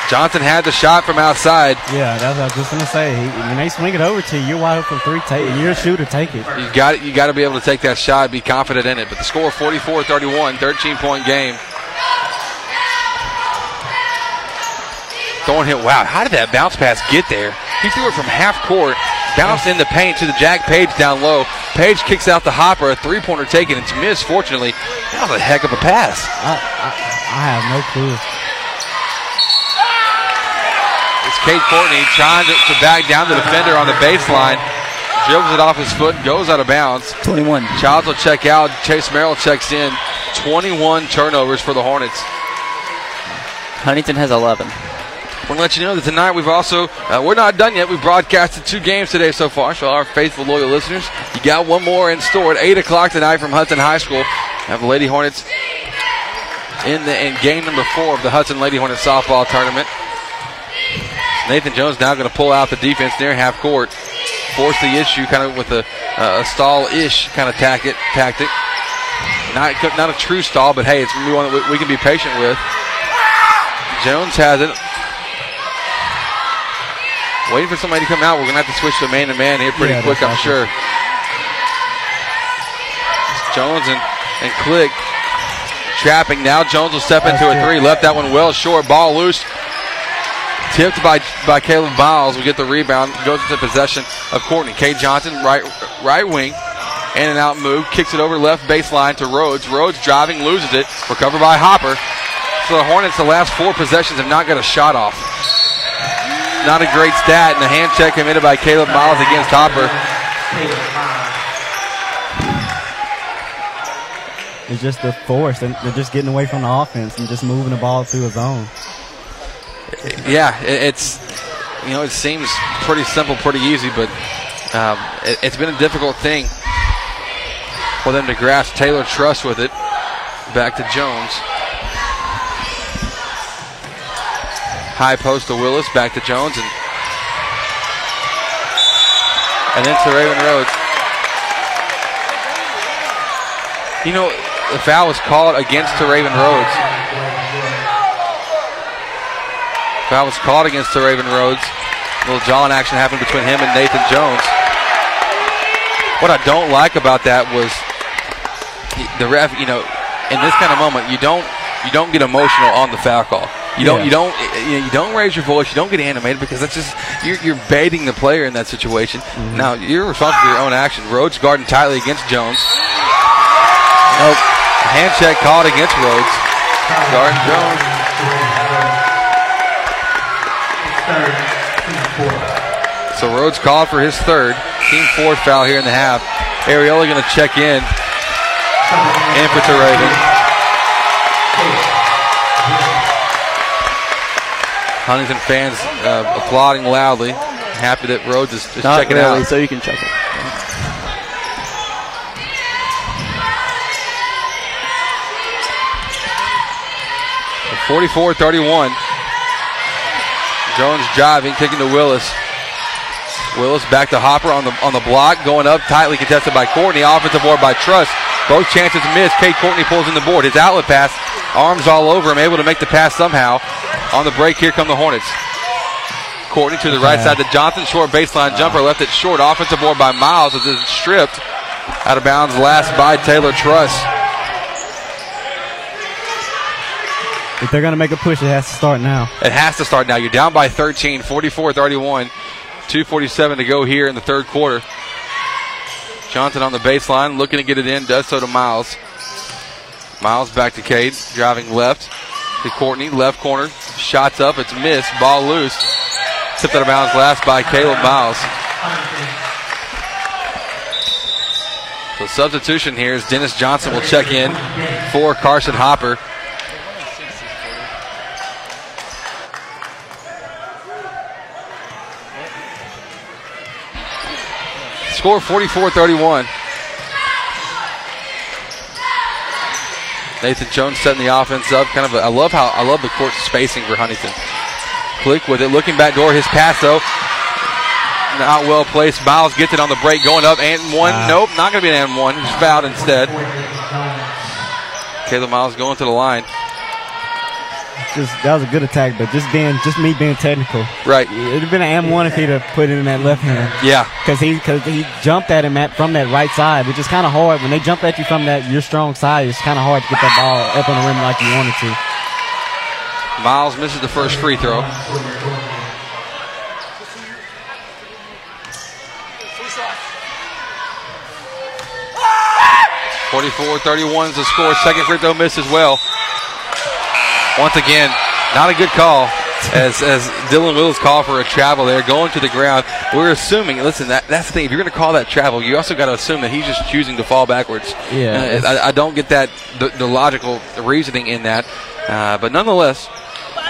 Johnson had the shot from outside. Yeah, that's what I was just gonna say. He, when they swing it over to you, you're wide open three. Take, you're a shooter. Take it. You got it. You got to be able to take that shot, be confident in it. But the score 44-31, 13 point game. Throwing hit. Wow, how did that bounce pass get there? He threw it from half court, bounced in the paint to the Jack Page down low. Page kicks out the hopper, a three pointer taken. And it's missed. Fortunately, that was a heck of a pass. I, I, I have no clue. It's Cade Courtney trying to, to back down the defender on the baseline. Dribbles it off his foot, and goes out of bounds. 21. Childs will check out. Chase Merrill checks in. 21 turnovers for the Hornets. Huntington has 11. I want to let you know that tonight we've also, uh, we're not done yet. We've broadcasted two games today so far. So, our faithful, loyal listeners, you got one more in store at 8 o'clock tonight from Hudson High School. Have the Lady Hornets in, the, in game number four of the Hudson Lady Hornets softball tournament. Nathan Jones now going to pull out the defense near half court, force the issue kind of with a, uh, a stall-ish kind of tactic. Tactic. Not not a true stall, but hey, it's one that we, we can be patient with. Jones has it. Waiting for somebody to come out. We're going to have to switch to man to man here pretty Yeah, quick, I'm sure. Jones and, and Click trapping. Now Jones will step into a three. Left that one well short. Ball loose. Tipped by by Caleb Miles. We get the rebound. Goes into possession of Courtney. K. Johnson, right right wing. In and out move. Kicks it over left baseline to Rhodes. Rhodes driving, loses it. Recovered by Hopper. So the Hornets, the last four possessions, have not got a shot off. Not a great stat. And the hand check committed by Caleb Miles against Hopper. It's just the force, and they're just getting away from the offense and just moving the ball through a zone. Yeah, it, it's you know it seems pretty simple, pretty easy, but um, it, has been a difficult thing for them to grasp. Taylor Truss with it, back to Jones. High post to Willis, back to Jones, and and then to Raven Rhodes. You know, the foul was called against to Raven Rhodes. Foul was called against the Raven Rhodes. A little jawing action happened between him and Nathan Jones. What I don't like about that was the ref. You know, in this kind of moment, you don't you don't get emotional on the foul call. You don't Yeah. you don't you, know, you don't raise your voice. You don't get animated because that's just you're, you're baiting the player in that situation. Mm-hmm. Now you're responsible for your own action. Rhodes guarding tightly against Jones. Nope. Hand check called against Rhodes. Guarding Jones. So Rhodes called for his third, team fourth foul here in the half. Ariola going to check in. And for Raven. Huntington fans uh, applauding loudly. Happy that Rhodes is, is Not checking really, out. so you can check it. 44-31. Jones driving, kicking to Willis. Willis back to Hopper on the on the block, going up, tightly contested by Courtney. Offensive board by Truss. Both chances missed. Cade Courtney pulls in the board. His outlet pass, arms all over him, able to make the pass somehow. On the break, here come the Hornets. Courtney to the right side The Johnson, short baseline jumper, left it short. Offensive board by Miles as it's stripped. Out of bounds, last by Taylor Truss. If they're going to make a push, it has to start now. It has to start now. You're down by 13, 44 31. 2.47 to go here in the third quarter. Johnson on the baseline, looking to get it in, does so to Miles. Miles back to Cade, driving left to Courtney, left corner, shots up, it's missed, ball loose. Tipped out of bounds last by Caleb Miles. So substitution here is Dennis Johnson will check in for Carson Hopper. Score 44 31. Nathan Jones setting the offense up. Kind of, a, I love how I love the court spacing for Huntington. Click with it, looking back door. His pass though, not well placed. Miles gets it on the break, going up and one. Wow. Nope, not going to be an and one. He's fouled instead. Caleb Miles going to the line. Just that was a good attack, but just being just me being technical. Right. It'd have been an and one if he'd have put it in that left hand. Yeah. Because he because he jumped at him at, from that right side, which is kind of hard when they jump at you from that your strong side. It's kind of hard to get that ball up on the rim like you wanted to. Miles misses the first free throw. Forty-four, thirty-one is the score. Second free throw miss as well. Once again, not a good call as as Dylan Willis called for a travel there, going to the ground. We're assuming. Listen, that, that's the thing. If you're going to call that travel, you also got to assume that he's just choosing to fall backwards. Yeah. Uh, I, I don't get that the, the logical reasoning in that, uh, but nonetheless,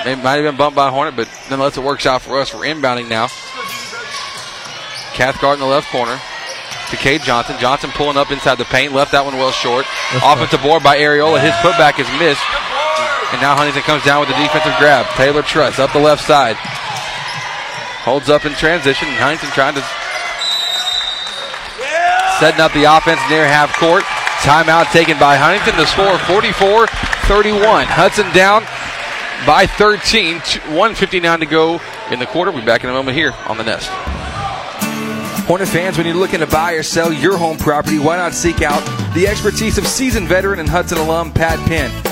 it might have been bumped by Hornet, but nonetheless, it works out for us. We're inbounding now. Cathcart in the left corner to Cade Johnson. Johnson pulling up inside the paint, left that one well short. Offensive board by Ariola. His putback is missed. And now Huntington comes down with the defensive grab. Taylor Truss up the left side. Holds up in transition. Huntington trying to setting up the offense near half court. Timeout taken by Huntington. The score 44 31. Hudson down by 13. 159 to go in the quarter. We'll be back in a moment here on the Nest. Hornet fans, when you're looking to buy or sell your home property, why not seek out the expertise of seasoned veteran and Hudson alum Pat Penn?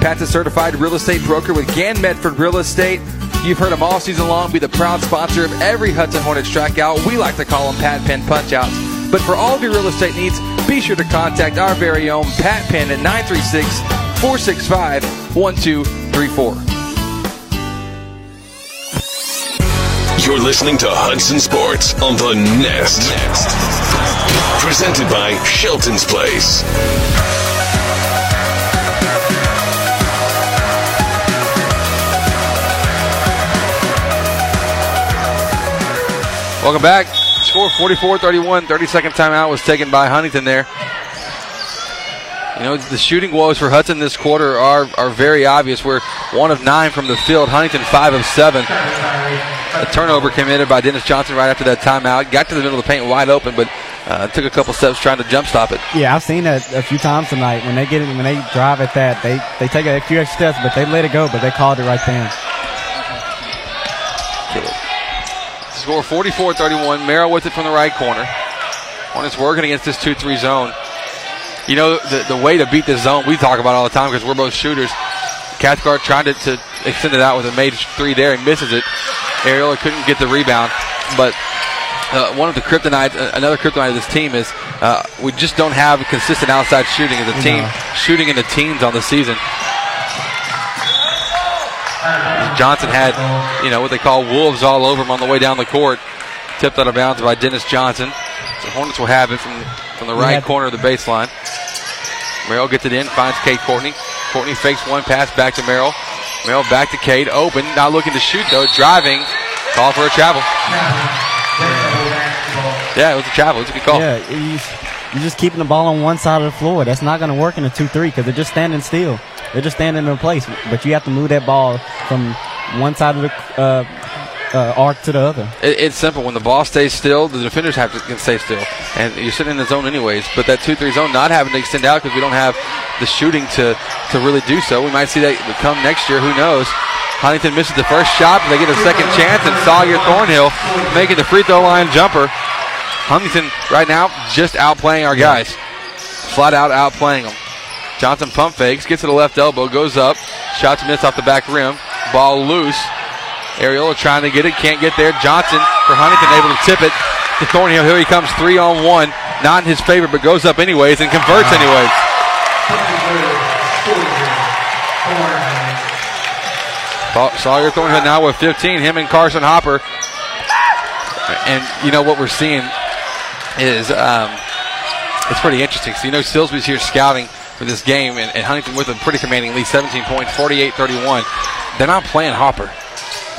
Pat's a certified real estate broker with Gann Medford Real Estate. You've heard him all season long be the proud sponsor of every Hudson Hornet strikeout. We like to call them Pat Penn punchouts. But for all of your real estate needs, be sure to contact our very own Pat Penn at 936 465 1234. You're listening to Hudson Sports on the Nest. Nest. Presented by Shelton's Place. Welcome back. Score 44 31. 30 second timeout was taken by Huntington there. You know, the shooting woes for Hudson this quarter are, are very obvious. We're one of nine from the field. Huntington, five of seven. A turnover committed by Dennis Johnson right after that timeout. Got to the middle of the paint wide open, but uh, took a couple steps trying to jump stop it. Yeah, I've seen that a few times tonight. When they get it, when they drive at that, they they take a few extra steps, but they let it go. But they called it right then. Score 44 31. Merrill with it from the right corner. Hornets working against this 2 3 zone. You know, the, the way to beat this zone, we talk about all the time because we're both shooters. Cathcart tried to, to extend it out with a made three there. He misses it. Ariola couldn't get the rebound. But uh, one of the kryptonites, uh, another kryptonite of this team is uh, we just don't have consistent outside shooting as a team, No. shooting in the teens on the season. Johnson had, you know, what they call wolves all over him on the way down the court. Tipped out of bounds by Dennis Johnson. So Hornets will have it from, from the right corner of the baseline. Merrill gets it in, finds Cade Courtney. Courtney fakes one pass back to Merrill. Merrill back to Cade, open, not looking to shoot though, driving. Call for a travel. Yeah, it was a travel. It was a good call. Yeah, you're just keeping the ball on one side of the floor. That's not going to work in a two-three because they're just standing still. They're just standing in place. But you have to move that ball from one side of the uh, uh, arc to the other. It, it's simple. When the ball stays still, the defenders have to stay still, and you're sitting in the zone anyways. But that two-three zone not having to extend out because we don't have the shooting to to really do so. We might see that come next year. Who knows? Huntington misses the first shot, they get a second chance, and Sawyer Thornhill making the free throw line jumper. Huntington right now just outplaying our guys, flat out outplaying them. Johnson pump fakes, gets to the left elbow, goes up, shots missed off the back rim, ball loose. Ariola trying to get it, can't get there. Johnson for Huntington able to tip it to Thornhill. Here he comes three on one. Not in his favor, but goes up anyways and converts anyways. Saw- Sawyer Thornhill now with 15. Him and Carson Hopper. And you know what we're seeing is um, it's pretty interesting. So you know Silsbee's here scouting for this game, and, and Huntington with a pretty commanding lead, 17 points, 48-31. They're not playing Hopper.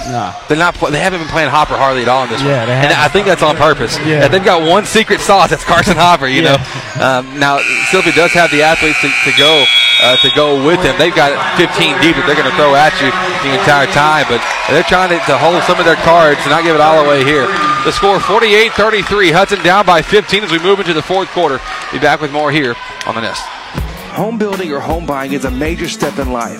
Nah. They're not. They haven't been playing Hopper hardly at all in this Yeah, one. they and. I think that's on purpose. Yeah. And they've got one secret sauce. That's Carson Hopper. You Yeah. know. Um, now Silsbee does have the athletes to, to go uh, to go with them. They've got 15 deep that they're going to throw at you the entire time. But they're trying to, to hold some of their cards and not give it all away here. The score 48-33. Hudson down by 15 as we move into the fourth quarter. Be back with more here on the Nest. Home building or home buying is a major step in life.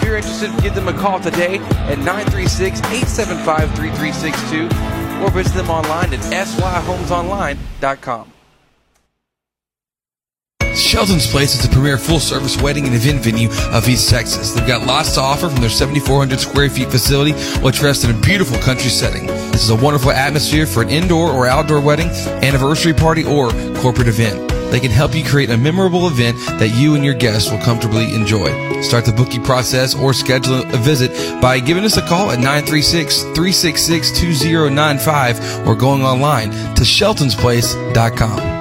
If you're interested, give them a call today at 936-875-3362 or visit them online at syhomesonline.com. Shelton's Place is the premier full-service wedding and event venue of East Texas. They've got lots to offer from their 7,400 square feet facility, which rests in a beautiful country setting. This is a wonderful atmosphere for an indoor or outdoor wedding, anniversary party, or corporate event. They can help you create a memorable event that you and your guests will comfortably enjoy. Start the booking process or schedule a visit by giving us a call at 936-366-2095 or going online to sheltonsplace.com.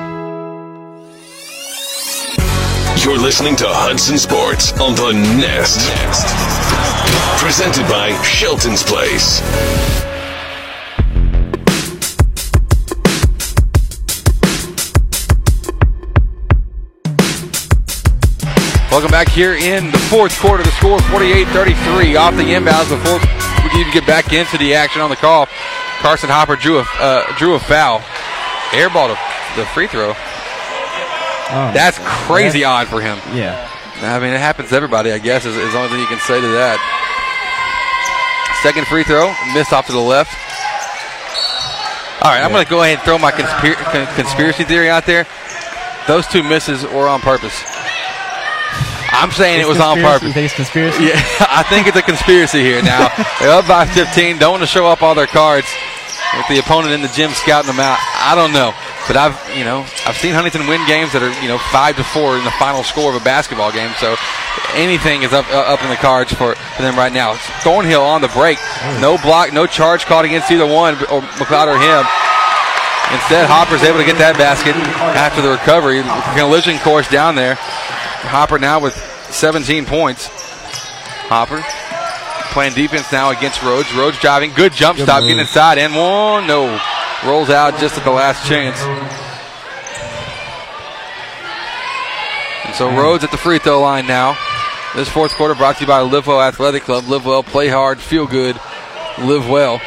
You're listening to Hudson Sports on the Nest. Presented by Shelton's Place. Welcome back here in the fourth quarter. The score 48-33 off the inbounds before we can even get back into the action on the call. Carson Hopper drew a uh, drew a foul, airballed the free throw. Oh. That's crazy odd for him. Yeah. I mean, it happens to everybody, I guess, is, is the only thing you can say to that. Second free throw, missed off to the left. All right, I'm going to go ahead and throw my conspir- con- conspiracy theory out there. Those two misses were on purpose. I'm saying It's it was on purpose. You conspiracy? Yeah, I think it's a conspiracy here now. They're up by 15, don't want to show up all their cards with the opponent in the gym scouting them out. I don't know. But I've, you know, I've seen Huntington win games that are, you know, five to four in the final score of a basketball game. So anything is up uh, up in the cards for, for them right now. Thornhill on the break, no block, no charge caught against either one, or McLeod or him. Instead, Hopper's able to get that basket after the recovery. Collision course down there. Hopper now with 17 points. Hopper playing defense now against Rhodes. Rhodes driving. Good jump Good stop. move. Getting inside. And one. No. Rolls out just at the last chance. And so Rhodes at the free throw line now. This fourth quarter brought to you by Livewell Athletic Club. Live well, play hard, feel good, live well.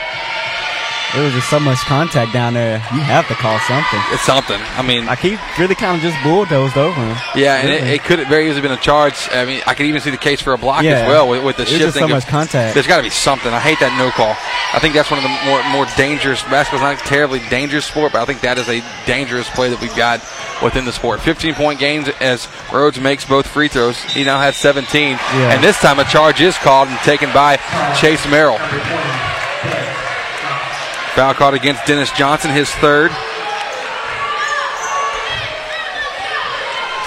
There was just so much contact down there. You have to call something. It's something. I mean, like he really kind of just bulldozed over him. Yeah, and it, it could have very easily been a charge. I mean, I could even see the case for a block Yeah. as well with, with the There's just shifting. so of- much contact. There's got to be something. I hate that no call. I think that's one of the more more dangerous. Basketball's not a terribly dangerous sport, but I think that is a dangerous play that we've got within the sport. 15 point games as Rhodes makes both free throws. He now has 17, Yeah. and this time a charge is called and taken by Chase Merrill. Foul called against Dennis Johnson, his third.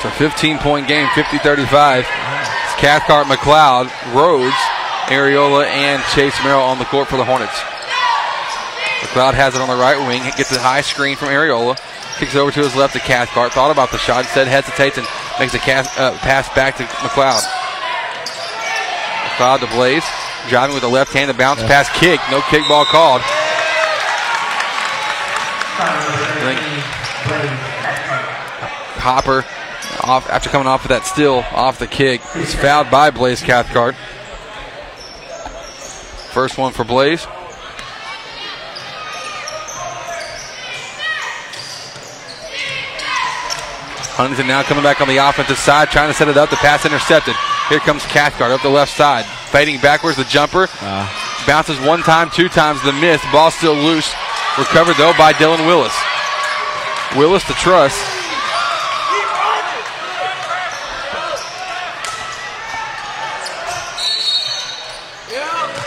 So 15 point game, 50 35. It's Cathcart, McLeod, Rhodes, Ariola, and Chase Merrill on the court for the Hornets. McLeod has it on the right wing, gets a high screen from Ariola, kicks it over to his left to Cathcart, thought about the shot, instead hesitates and makes a cast, uh, pass back to McLeod. McLeod to Blaze, driving with the left hand, the bounce pass kick, no kickball called. I think Hopper off after coming off of that steal off the kick. He's fouled by Blaze Cathcart. First one for Blaze. Huntington now coming back on the offensive side, trying to set it up. The pass intercepted. Here comes Cathcart up the left side. Fading backwards, the jumper. Ah. Bounces one time, two times, the miss. Ball still loose. Recovered though by Dylan Willis. Willis to Truss.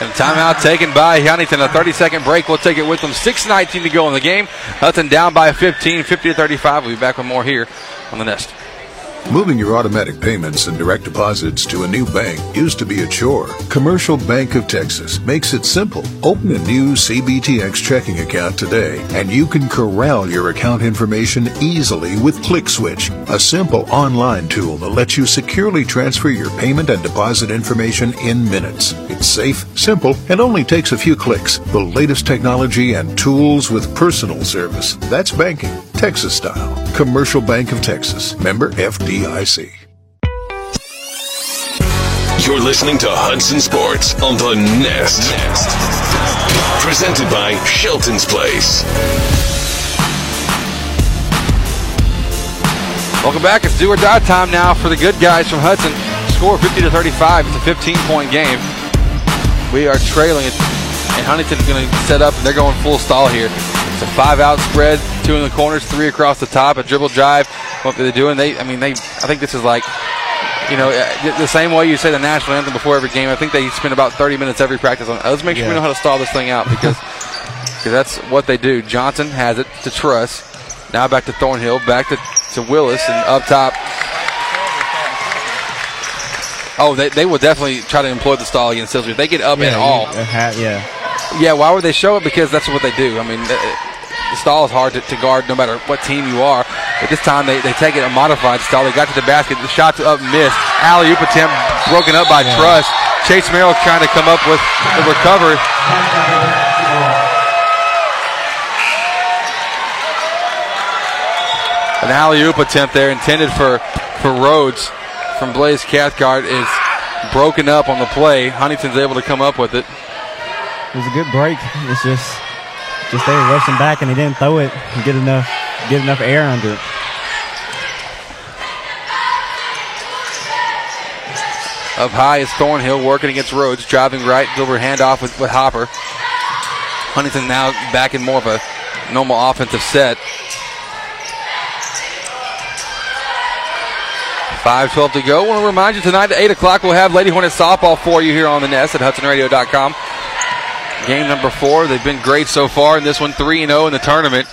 And timeout taken by Huntington. A 30 second break. We'll take it with them. 6.19 to go in the game. Hudson down by 15, 50 to 35. We'll be back with more here on the Nest. Moving your automatic payments and direct deposits to a new bank used to be a chore. Commercial Bank of Texas makes it simple. Open a new CBTX checking account today, and you can corral your account information easily with ClickSwitch, a simple online tool that lets you securely transfer your payment and deposit information in minutes. It's safe, simple, and only takes a few clicks. The latest technology and tools with personal service. That's banking, Texas style. Commercial Bank of Texas. Member FDIC. You're listening to Hudson Sports on the Nest. Nest. Presented by Shelton's Place. Welcome back. It's do or die time now for the good guys from Hudson. Score 50 to 35. It's a 15 point game. We are trailing it, and Huntington's going to set up, and they're going full stall here. It's a five out spread, two in the corners, three across the top, a dribble drive. What are they're doing, they, I mean, they, I think this is like, you know, uh, the same way you say the national anthem before every game. I think they spend about 30 minutes every practice on. Let's make sure Yeah. we know how to stall this thing out because because that's what they do. Johnson has it to Truss. Now back to Thornhill, back to, to Willis, and up top. Oh, they, they will definitely try to employ the stall against Silsbee. If they get up yeah, at all, uh, yeah. Yeah, why would they show it? Because that's what they do. I mean, the, stall is hard to, to guard no matter what team you are. But this time they, they take it a modified stall. They got to the basket. The shot's up, missed. Alley oop attempt broken up by Truss. Chase Merrill trying to come up with the recovery. An alley oop attempt there intended for, for Rhodes from Blaze Cathcart is broken up on the play. Huntington's able to come up with it. It was a good break. It's just, just they were rushing back and they didn't throw it and get enough, get enough air under it. Up high is Thornhill working against Rhodes, driving right, over handoff with, with Hopper. Huntington now back in more of a normal offensive set. 5-12 to go. I want to remind you tonight at 8 o'clock we'll have Lady Hornet softball for you here on the Nest at HudsonRadio.com. Game number four. They've been great so far in this one, 3 0 in the tournament.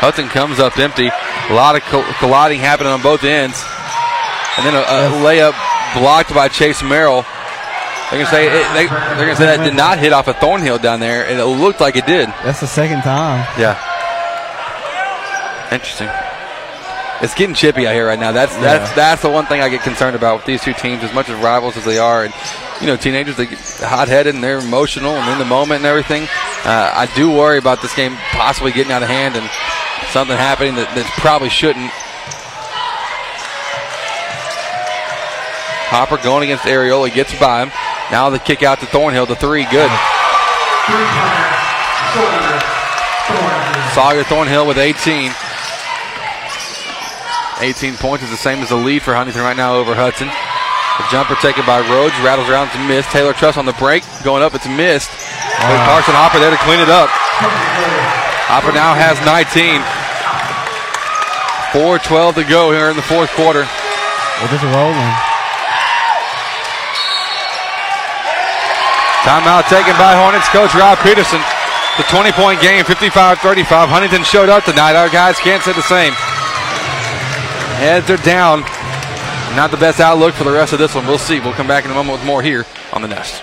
Hudson comes up empty. A lot of colliding happening on both ends. And then a, a layup blocked by Chase Merrill. They're gonna say it, they, are gonna say that did not hit off a Thornhill down there, and it looked like it did. That's the second time. Yeah. Interesting. It's getting chippy out here right now. That's that's Yeah. that's the one thing I get concerned about with these two teams, as much as rivals as they are, and you know, teenagers they get hot-headed and they're emotional and in the moment and everything. Uh, I do worry about this game possibly getting out of hand and something happening that, that probably shouldn't. Hopper going against Ariola gets by him. Now the kick out to Thornhill, the three, good. Sawyer Thornhill with 18. 18 points is the same as the lead for Huntington right now over Hudson. The jumper taken by Rhodes, rattles around to miss. Taylor Truss on the break, going up, it's missed. But Carson Hopper there to clean it up. Hopper now has 19. 4-12 to go here in the fourth quarter. We're just rolling. Timeout taken by Hornets coach Rob Peterson. The 20 point game, 55 35. Huntington showed up tonight. Our guys can't say the same. Heads are down. Not the best outlook for the rest of this one. We'll see. We'll come back in a moment with more here on the Nest.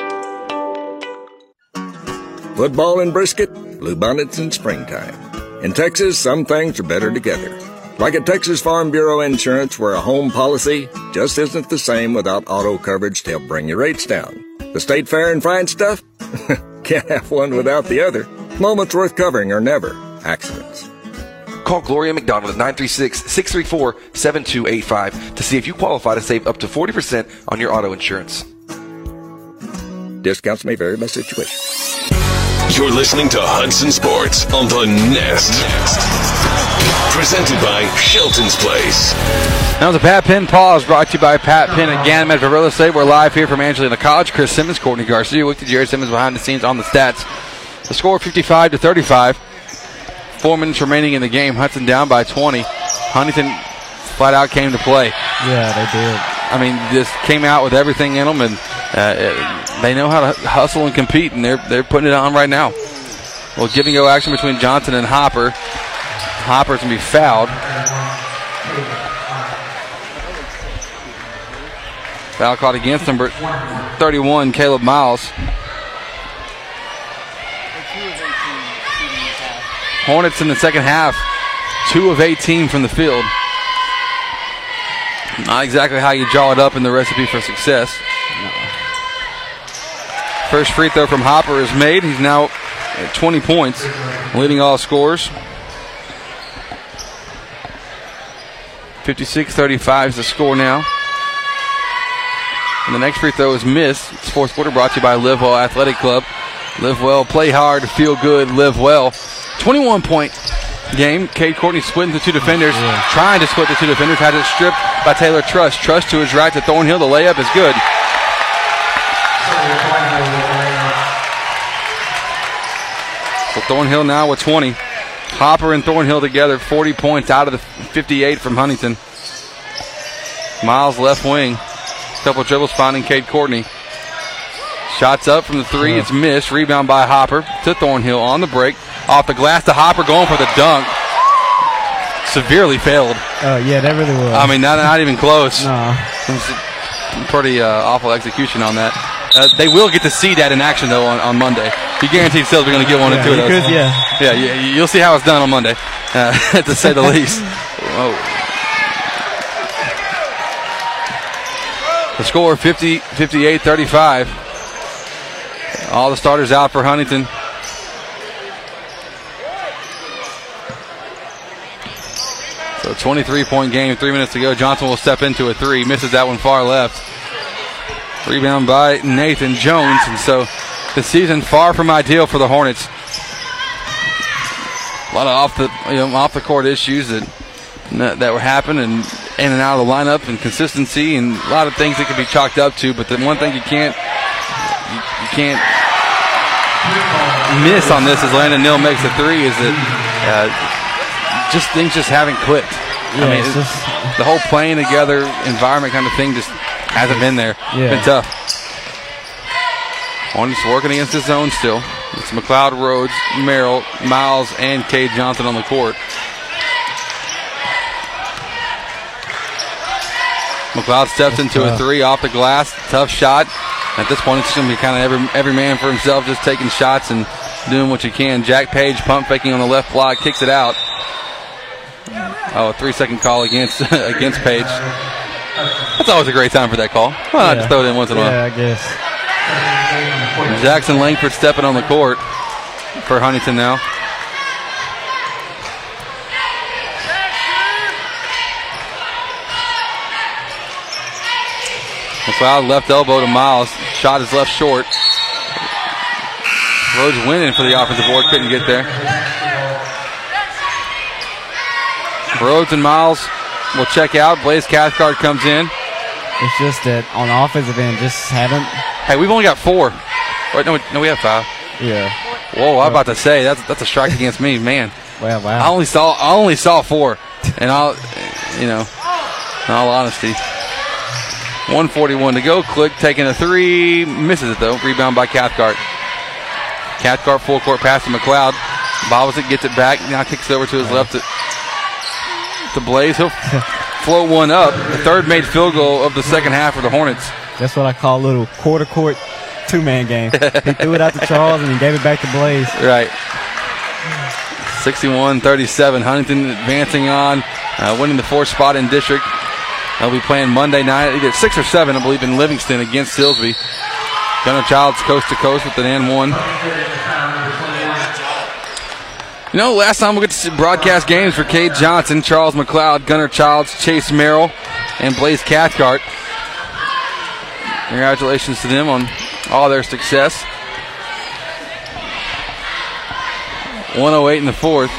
Football in Brisket, bluebonnets in springtime. In Texas, some things are better together. Like at Texas Farm Bureau Insurance, where a home policy just isn't the same without auto coverage to help bring your rates down. The state fair and fine stuff? Can't have one without the other. Moments worth covering are never accidents. Call Gloria McDonald at 936-634-7285 to see if you qualify to save up to 40% on your auto insurance. Discounts may vary by situation. You're listening to Hudson Sports on the Nest. Presented by Shelton's Place. That was a Pat Penn pause brought to you by Pat Penn at Gann Medford Real Estate. We're live here from Angelina College. Chris Simmons, Courtney Garcia. Looked at Jared Simmons behind the scenes on the stats. The score 55 to 35. Four minutes remaining in the game. Hudson down by 20. Huntington flat out came to play. Yeah, they did. I mean, just came out with everything in them, and uh, they know how to hustle and compete, and they're they're putting it on right now. Well, giving go action between Johnson and Hopper. Hopper's gonna be fouled. Foul caught against number 31, Caleb Miles. Hornets in the second half, two of 18 from the field. Not exactly how you draw it up in the recipe for success. First free throw from Hopper is made. He's now at 20 points, leading all scores. 56 35 is the score now. And the next free throw is missed. It's fourth quarter brought to you by Live Well Athletic Club. Live well, play hard, feel good, live well. 21 point game. Cade Courtney splitting the two defenders, trying to split the two defenders, had it stripped by Taylor Truss. Truss to his right to Thornhill. The layup is good. So Thornhill now with 20. Hopper and Thornhill together, 40 points out of the 58 from Huntington. Miles left wing. Couple dribbles finding Cade Courtney. Shots up from the three. It's missed. Rebound by Hopper to Thornhill on the break. Off the glass to Hopper going for the dunk. Severely failed. Oh yeah, that really was. I mean, not, not even close. No. Pretty uh, awful execution on that. Uh, they will get to see that in action though on, on Monday. You guaranteed Sills are going to get one Yeah, or two of those. could, yeah. yeah, you, you'll see how it's done on Monday, uh, to say the least. Whoa. The score 50, 58 35. All the starters out for Huntington. So 23 point game, three minutes to go. Johnson will step into a three, misses that one far left. Rebound by Nathan Jones, and so the season far from ideal for the Hornets. A lot of off the you know, off the court issues that that were happening in and out of the lineup and consistency and a lot of things that could be chalked up to. But the one thing you can't you, you can't miss on this is Landon Neal makes a three is that uh, just things just haven't clicked. Yeah, I mean, it's just- the whole playing together environment kind of thing just hasn't been there. Yeah. Been tough. Hornets working against his zone still. It's McLeod Rhodes, Merrill, Miles, and Cade Johnson on the court. McLeod steps into a three off the glass. Tough shot. At this point, it's going to be kind of every, every man for himself, just taking shots and doing what you can. Jack Page pump faking on the left block, kicks it out. Oh, a three second call against against Page. That's always a great time for that call. Why not just throw it in once in a while? Yeah, I guess. Jackson Langford stepping on the court for Huntington now. McLeod left elbow to Miles. Shot is left short. Rhodes winning for the offensive board. Couldn't get there. Rhodes and Miles will check out. Blaze Cathcart comes in. It's just that on the offensive end, just haven't. Hey, we've only got four. Wait, no, we- no, we have five. Yeah. Whoa, I'm about to say that's that's a strike against me, man. Well, wow. I only saw I only saw four, and I'll you know, in all honesty, 141 to go. Click taking a three, misses it though. Rebound by Cathcart. Cathcart full court pass to McLeod. Bobbles it, gets it back. Now kicks it over to his left to, to Blaze. He'll float one up. The third made field goal of the second half for the Hornets. That's what I call a little quarter court two man game. he threw it out to Charles and he gave it back to Blaze. Right. 61-37. Huntington advancing on, uh, winning the fourth spot in district. They'll be playing Monday night, either six or seven, I believe, in Livingston against Silsbee. Gunnar Childs coast to coast with an and one. You know, last time we get to see broadcast games for Cade Johnson, Charles McLeod, Gunnar Childs, Chase Merrill, and Blaze Cathcart. Congratulations to them on all their success. 108 in the fourth.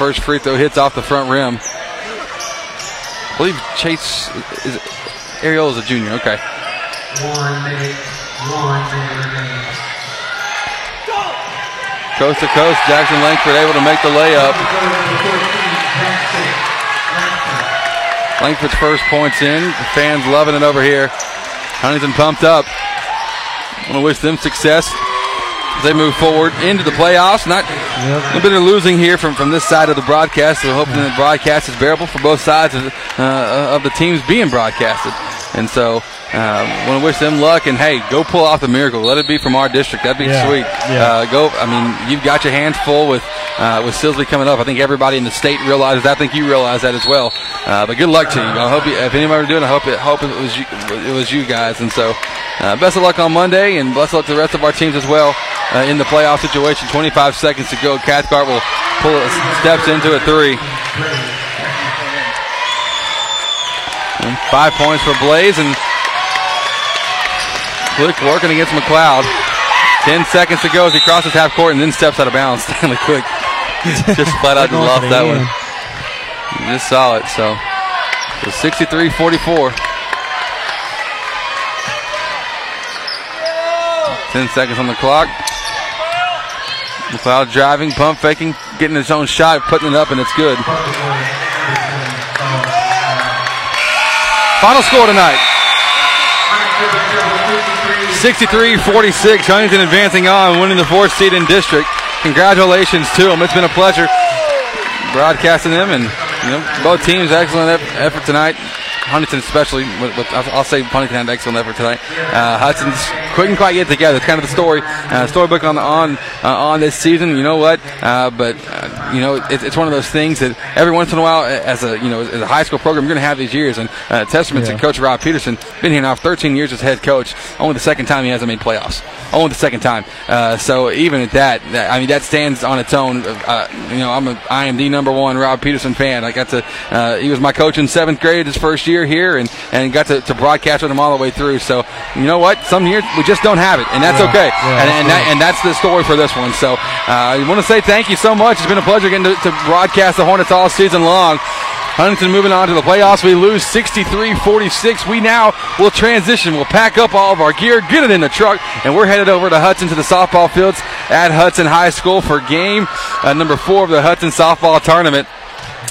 First free throw hits off the front rim. I believe Chase is Ariel is a junior. Okay. One minute. One minute. Coast to coast, Jackson Langford able to make the layup. Langford's first points in. The fans loving it over here. Huntington pumped up. I want to wish them success as they move forward into the playoffs. Not yep. a little bit of losing here from, from this side of the broadcast. So hoping the broadcast is bearable for both sides of, uh, of the teams being broadcasted. And so um, want to wish them luck, and hey, go pull off the miracle. Let it be from our district. That'd be Yeah, sweet. yeah. Uh, go. I mean, you've got your hands full with uh, with Silsbee coming up. I think everybody in the state realizes. that. I think you realize that as well. Uh, but good luck to you. I hope you, if anybody were doing, it, I hope it hope it was you, it was you guys. And so, uh, best of luck on Monday, and best of luck to the rest of our teams as well uh, in the playoff situation. 25 seconds to go. Cathcart will pull it, steps into a three. And five points for Blaze and Click working against McLeod. Ten seconds to go as he crosses half court and then steps out of bounds. Stanley Click just flat out just lost that one. Just saw it. So, so 63-44. Ten seconds on the clock. McLeod driving, pump faking, getting his own shot, putting it up, and it's good. Final score tonight. 63-46. Huntington advancing on, winning the fourth seed in district. Congratulations to them. It's been a pleasure broadcasting them, and you know both teams excellent effort tonight. Huntington especially, with, with, I'll say Huntington had an excellent effort tonight. Uh, Hudson's couldn't quite get together. It's kind of the story, uh, storybook on on uh, on this season. You know what? Uh, but uh, you know it, it's one of those things that every once in a while, as a you know as a high school program, you're going to have these years. And uh, testament Yeah. to Coach Rob Peterson, been here now 13 years as head coach. Only the second time he hasn't made playoffs. Only the second time. Uh, so even at that, that, I mean that stands on its own. Uh, you know I'm a IMD number one Rob Peterson fan. I got to uh, he was my coach in seventh grade his first year here, and and got to, to broadcast with him all the way through. So you know what? Some years we just don't have it, and that's Yeah. okay. Yeah, and, and, that, and that's the story for this one. So uh, I want to say thank you so much. It's been a pleasure getting to, to broadcast the Hornets all season long. Huntington moving on to the playoffs. We lose 63-46. We now will transition. We'll pack up all of our gear, get it in the truck, and we're headed over to Hudson to the softball fields at Hudson High School for game uh, number four of the Hudson softball tournament.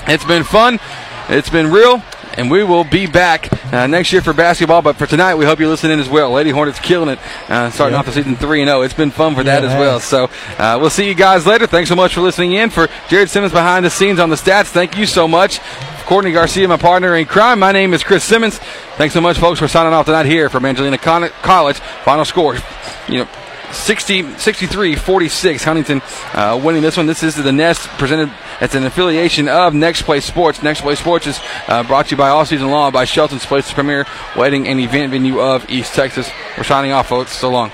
It's been fun. It's been real. And we will be back uh, next year for basketball. But for tonight, we hope you listen in as well. Lady Hornets killing it, uh, starting Yeah. off the season 3 0. It's been fun for that Yeah, as well. So uh, we'll see you guys later. Thanks so much for listening in. For Jared Simmons behind the scenes on the stats, thank you so much. Courtney Garcia, my partner in crime. My name is Chris Simmons. Thanks so much, folks, for signing off tonight here from Angelina College. Final score, you know, 60, 63 46. Huntington uh, winning this one. This is the Nest presented. It's an affiliation of Next Play Sports. Next Play Sports is uh, brought to you by all season long by Shelton's Place, the premier wedding and event venue of East Texas. We're signing off, folks. So long.